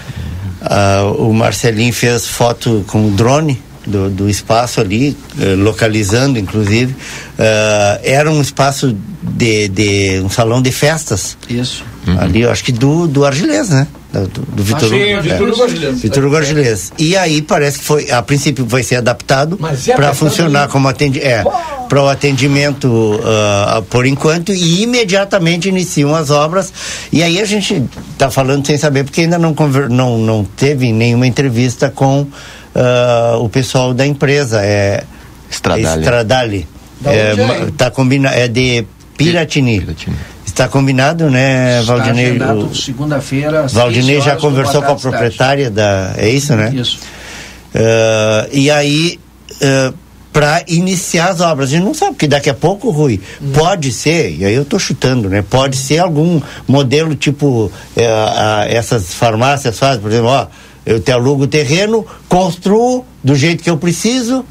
Uh, o Marcelinho fez foto com o drone. Do, do espaço ali, uh, localizando inclusive, uh, era um espaço de, de um salão de festas. Isso. Uhum. Ali, eu acho que do, do Argilês, né? Do, do Vitor Hugo. É, Vitor Hugo Argilês. Vitor Hugo. E aí parece que foi, a princípio vai ser adaptado é para funcionar como atendimento, é, para o atendimento uh, por enquanto e imediatamente iniciam as obras. E aí a gente está falando sem saber porque ainda não, conver, não, não teve nenhuma entrevista com uh, o pessoal da empresa. É Stradale. Stradale. É, é, tá combina, é de Piratini. Piratini. Está combinado, né, Está Valdinei? segunda-feira. Valdinei já conversou com a proprietária da. É isso, né? Isso. Uh, e aí, uh, para iniciar as obras. A gente não sabe, porque daqui a pouco, Rui, hum. pode ser, e aí eu estou chutando, né? Pode ser algum modelo tipo uh, essas farmácias fazem, por exemplo, ó, eu te alugo o terreno, construo do jeito que eu preciso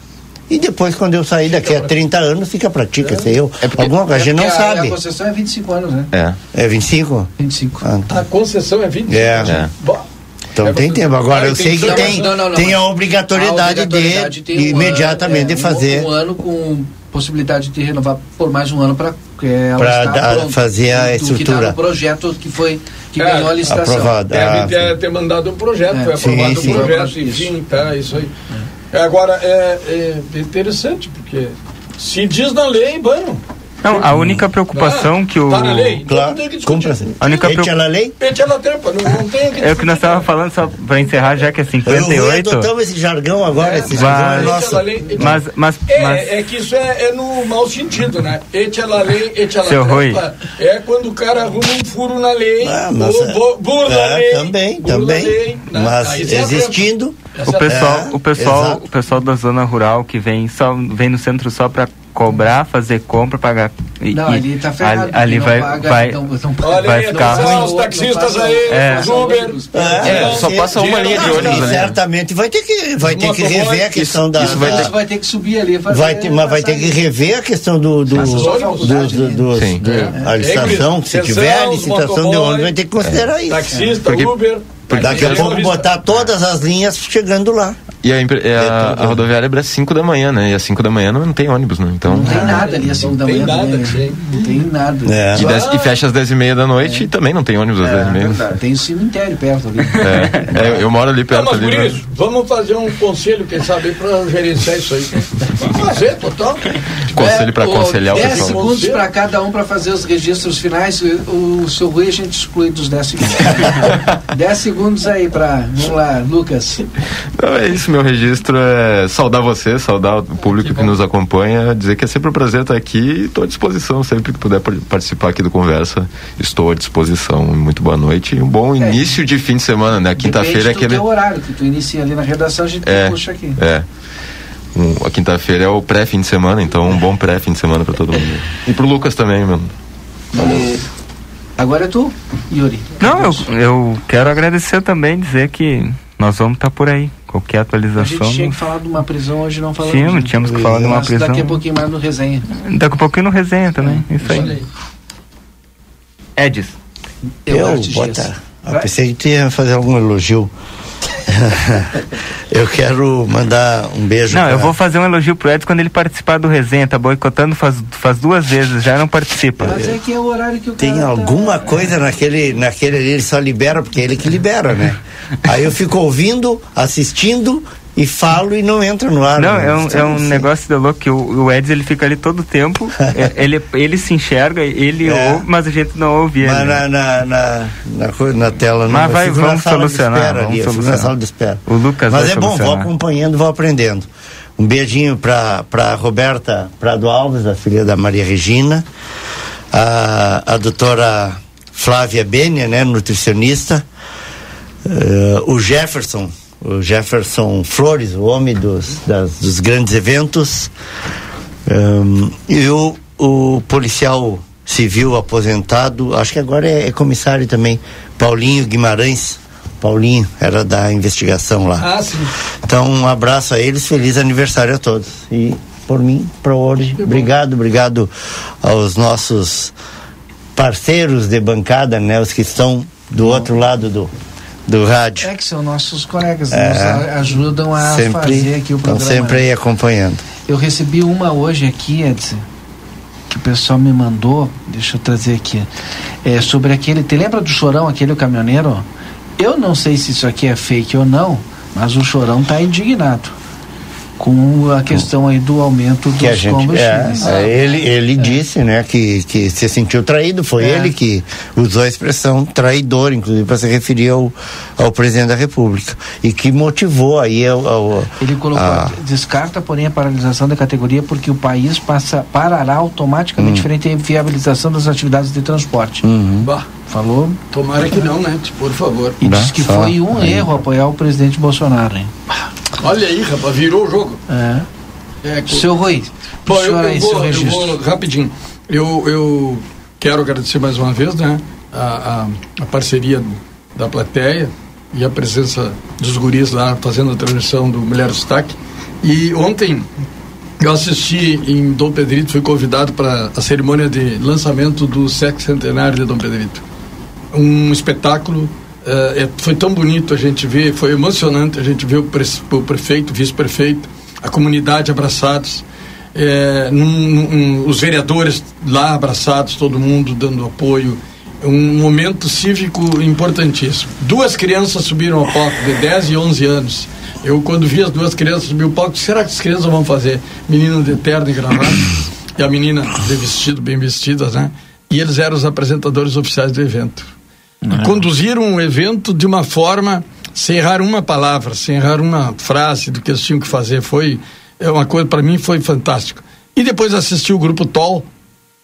e depois, quando eu sair daqui a 30 anos, fica pra ti, é. eu. É porque, alguma coisa, a gente não a, sabe. A concessão é 25 anos, né? É. É 25? 25. Ah, tá. A concessão é 25 é. anos. É. Então é tem tempo. Agora, eu sei que tem, não, não, não, tem a obrigatoriedade, a obrigatoriedade de, um imediatamente ano, é, fazer. Um, um ano com possibilidade de renovar por mais um ano para para fazer a estrutura. Que projeto que foi que é, ganhou a licitação. Aprovado. Deve ah, ter, ter, mandado um projeto, é. foi aprovado sim, sim. um projeto, enfim, tá, isso aí. Agora, é, é interessante, porque se diz na lei, bueno, Não, a única preocupação ah, que o. Tá na lei? Claro. Compra. A única preocupação. a lei? Pete ela trampa, não, não tem É o que nós estávamos falando, só para encerrar, já que é 58. Eu adotamos esse jargão agora, é, esse jargão é nosso. Mas, mas, é, mas... é que isso é, é no mau sentido, né? Ete ela lei, ete ela Seu trampa. É quando o cara arruma um furo na lei, ah, mas, bu, burla é, a lei. Também, também. Lei, né? mas existindo. O pessoal, o pessoal, o pessoal da zona rural que vem só vem no centro só para cobrar, fazer compra, pagar. E, não, ali tá ferrado. Ali, ali vai, paga, vai, então, Olha vai aí, ficar ruim. Os taxistas aí, é. os Uber. É, é, só passa uma linha de ônibus ali. Certamente vai ter que, vai ter que rever a questão da. Isso vai ter, vai ter que subir ali. Vai ter, mas vai ter que rever a questão do. do, do, do, do a licitação, se tiver a licitação de ônibus, vai ter que considerar isso. Taxista, Uber. Daqui a pouco botar todas as linhas chegando lá. E a, é a, a rodoviária abre às 5 da manhã, né? E às 5 da manhã não, não tem ônibus, né? Então... Não tem nada ali às 5 da manhã. Nada, né? Não tem nada. É. E, dez, e, fecha às 10 e meia da noite é. e também não tem ônibus às 10 e meia. Tem o cemitério perto ali. É, eu, eu, moro ali perto. Não, mas ali, por isso, vamos fazer um conselho, quem sabe, para gerenciar isso aí. Vamos fazer, total. Conselho para aconselhar o pessoal. 10 segundos para cada um para fazer os registros finais. O, o seu Rui a gente exclui dos 10 segundos. <laughs> 10 segundos aí para. Vamos lá, Lucas. Não, é isso, meu registro é saudar você, saudar o público que, que nos acompanha, dizer que é sempre um prazer estar aqui e estou à disposição, sempre que puder participar aqui do Conversa, estou à disposição. Muito boa noite e um bom é. início de fim de semana, né? Quinta-feira é aquele. É o horário que tu inicia ali na redação, a gente é, puxa aqui. É. Um, a quinta-feira é o pré-fim de semana, então um bom pré-fim de semana para todo mundo. <laughs> E pro Lucas também, mano. Valeu. Agora é tu, Yuri. Não, eu, eu quero agradecer também, dizer que nós vamos estar tá por aí. Qualquer atualização. A gente tinha que falar de uma prisão, hoje não falamos. Sim, tínhamos que falar de uma prisão. Daqui a pouquinho mais no resenha. Daqui a pouquinho no resenha também. É, isso aí. Edis. Eu, eu bota. Eu pensei que ia fazer algum elogio <laughs> eu quero mandar um beijo. Não, pra... eu vou fazer um elogio pro Edson quando ele participar do resenha, tá boicotando faz, faz duas vezes, já não participa. Mas é que é o horário que o Tem tá- alguma tá... coisa naquele, naquele ali, ele só libera porque é ele que libera, né? <laughs> Aí eu fico ouvindo, assistindo e falo e não entra no ar. Não, né? é um, é um negócio de louco que o, o Eds ele fica ali todo o tempo, é, <laughs> ele, ele se enxerga, ele é. ouve, mas a gente não ouve mas ele. Mas na, na, na, na, tela não. Mas vai, vamos solucionar. Espera, vamos ali, solucionar. na sala de espera. O Lucas Mas é bom, vou acompanhando, vou aprendendo. Um beijinho para Roberta Prado Alves, a filha da Maria Regina, a, a doutora Flávia Benia, né, nutricionista, uh, o Jefferson, o Jefferson Flores, o homem dos, das, dos grandes eventos, um, e o, o policial civil aposentado, acho que agora é, é, comissário também, Paulinho Guimarães. Paulinho era da investigação lá. Ah, sim. Então, um abraço a eles, feliz aniversário a todos. E por mim, para hoje, obrigado, obrigado aos nossos parceiros de bancada, né, os que estão do bom. outro lado do, do rádio. É que são nossos colegas, é, nos ajudam a sempre, fazer aqui o programa. Estão sempre aí acompanhando. Eu recebi uma hoje aqui, Edson, que o pessoal me mandou, deixa eu trazer aqui, é sobre aquele, te lembra do Chorão, aquele caminhoneiro? Eu não sei se isso aqui é fake ou não, mas o Chorão está indignado com a questão aí do aumento dos gente, combustíveis. É, é, ele ele é. disse, né, que, que se sentiu traído, foi é. ele que usou a expressão traidor, inclusive para se referir ao, ao presidente da República e que motivou aí ao, ao ele colocou a... descarta porém a paralisação da categoria porque o país passa parará automaticamente hum. frente à inviabilização das atividades de transporte. Uhum. Bah. Falou? Tomara que não, né? Por favor. E disse que foi um aí. erro apoiar o presidente Bolsonaro, hein? Olha aí, rapaz, virou o jogo. É. é Seu Rui, Bom, eu, eu, vou, eu, vou, rapidinho. Eu, eu quero agradecer mais uma vez, né? A, a, a, parceria da plateia e a presença dos guris lá fazendo a transmissão do Mulher Destaque. E ontem eu assisti em Dom Pedrito, fui convidado para a cerimônia de lançamento do sexo centenário de Dom Pedrito. Um espetáculo é, foi tão bonito a gente ver, foi emocionante a gente ver o, pre, o prefeito, vice-prefeito, a comunidade abraçados, é, num, num, os vereadores lá abraçados, todo mundo dando apoio. Um momento cívico importantíssimo. Duas crianças subiram ao palco, de 10 e 11 anos. Eu, quando vi as duas crianças subir o palco, será que as crianças vão fazer? Menino de terno e gravata. e a menina de vestido, bem vestidas, né? E eles eram os apresentadores oficiais do evento. É. Conduziram o evento de uma forma sem errar uma palavra, sem errar uma frase do que eles tinham que fazer. Foi é uma coisa para mim foi fantástico. E depois assisti o grupo Tol,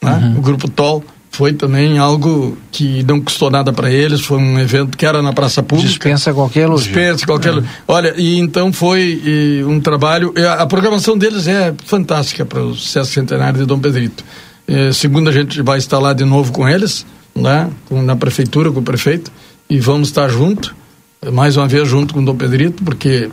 né? Uhum. O grupo Tol foi também algo que não custou nada para eles, foi um evento que era na praça pública. Dispensa qualquer elogio. Dispensa qualquer é. Olha, e então foi e, um trabalho, a, a, programação deles é fantástica para o sucesso centenário de Dom Pedrito. É, segunda a gente vai estar lá de novo com eles, né? Com, na prefeitura, com o prefeito, e vamos estar junto, mais uma vez junto com o Dom Pedrito, porque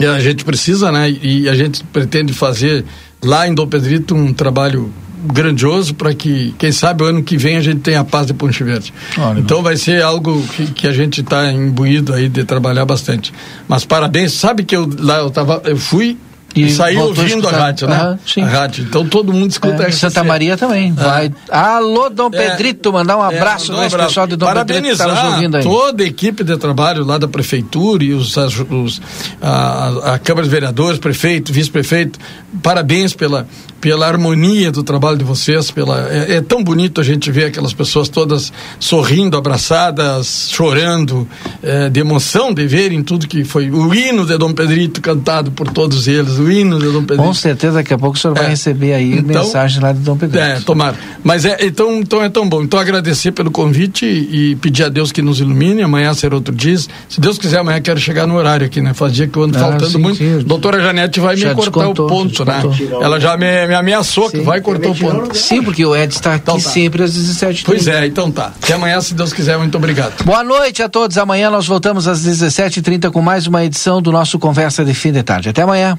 a gente precisa, né? E a gente pretende fazer lá em Dom Pedrito um trabalho grandioso para que, quem sabe, o ano que vem a gente tenha a paz de Ponte Verde. então vai ser algo que, que a gente está imbuído aí de trabalhar bastante. Mas parabéns, sabe que eu lá eu tava, eu fui e saiu ouvindo a, a rádio, né? sim. A rádio. Então todo mundo escuta é, Santa Maria também. É. Vai. Alô, Dom é. Pedrito, mandar um é, abraço é, no pessoal de Dom Parabenizar Pedrito ouvindo aí. toda a equipe de trabalho lá da prefeitura e os, os a, a Câmara de Vereadores, prefeito, vice-prefeito. Parabéns pela pela harmonia do trabalho de vocês, pela é, é, tão bonito a gente ver aquelas pessoas todas sorrindo, abraçadas, chorando, é, de emoção de verem tudo que foi o hino de Dom Pedrito cantado por todos eles, o hino de Dom Pedrito. Com certeza daqui a pouco o senhor vai é. receber aí então, mensagem lá de Dom Pedrito. É, tomara. Mas é então, então é tão bom. Então agradecer pelo convite e, pedir a Deus que nos ilumine. Amanhã será outro dia. Se Deus quiser, amanhã quero chegar no horário aqui, né? Faz dia que eu ando ah, faltando sim, muito. Sim. Doutora Janete vai já me cortar o ponto, né? Ela já me me ameaçou Sim, que vai cortar o ponto. Sim, porque o Ed está aqui então tá. sempre às 17 Pois é, então tá. Até amanhã, se Deus quiser. Muito obrigado. Boa noite a todos. Amanhã nós voltamos às 17h30 com mais uma edição do nosso Conversa de Fim de Tarde. Até amanhã.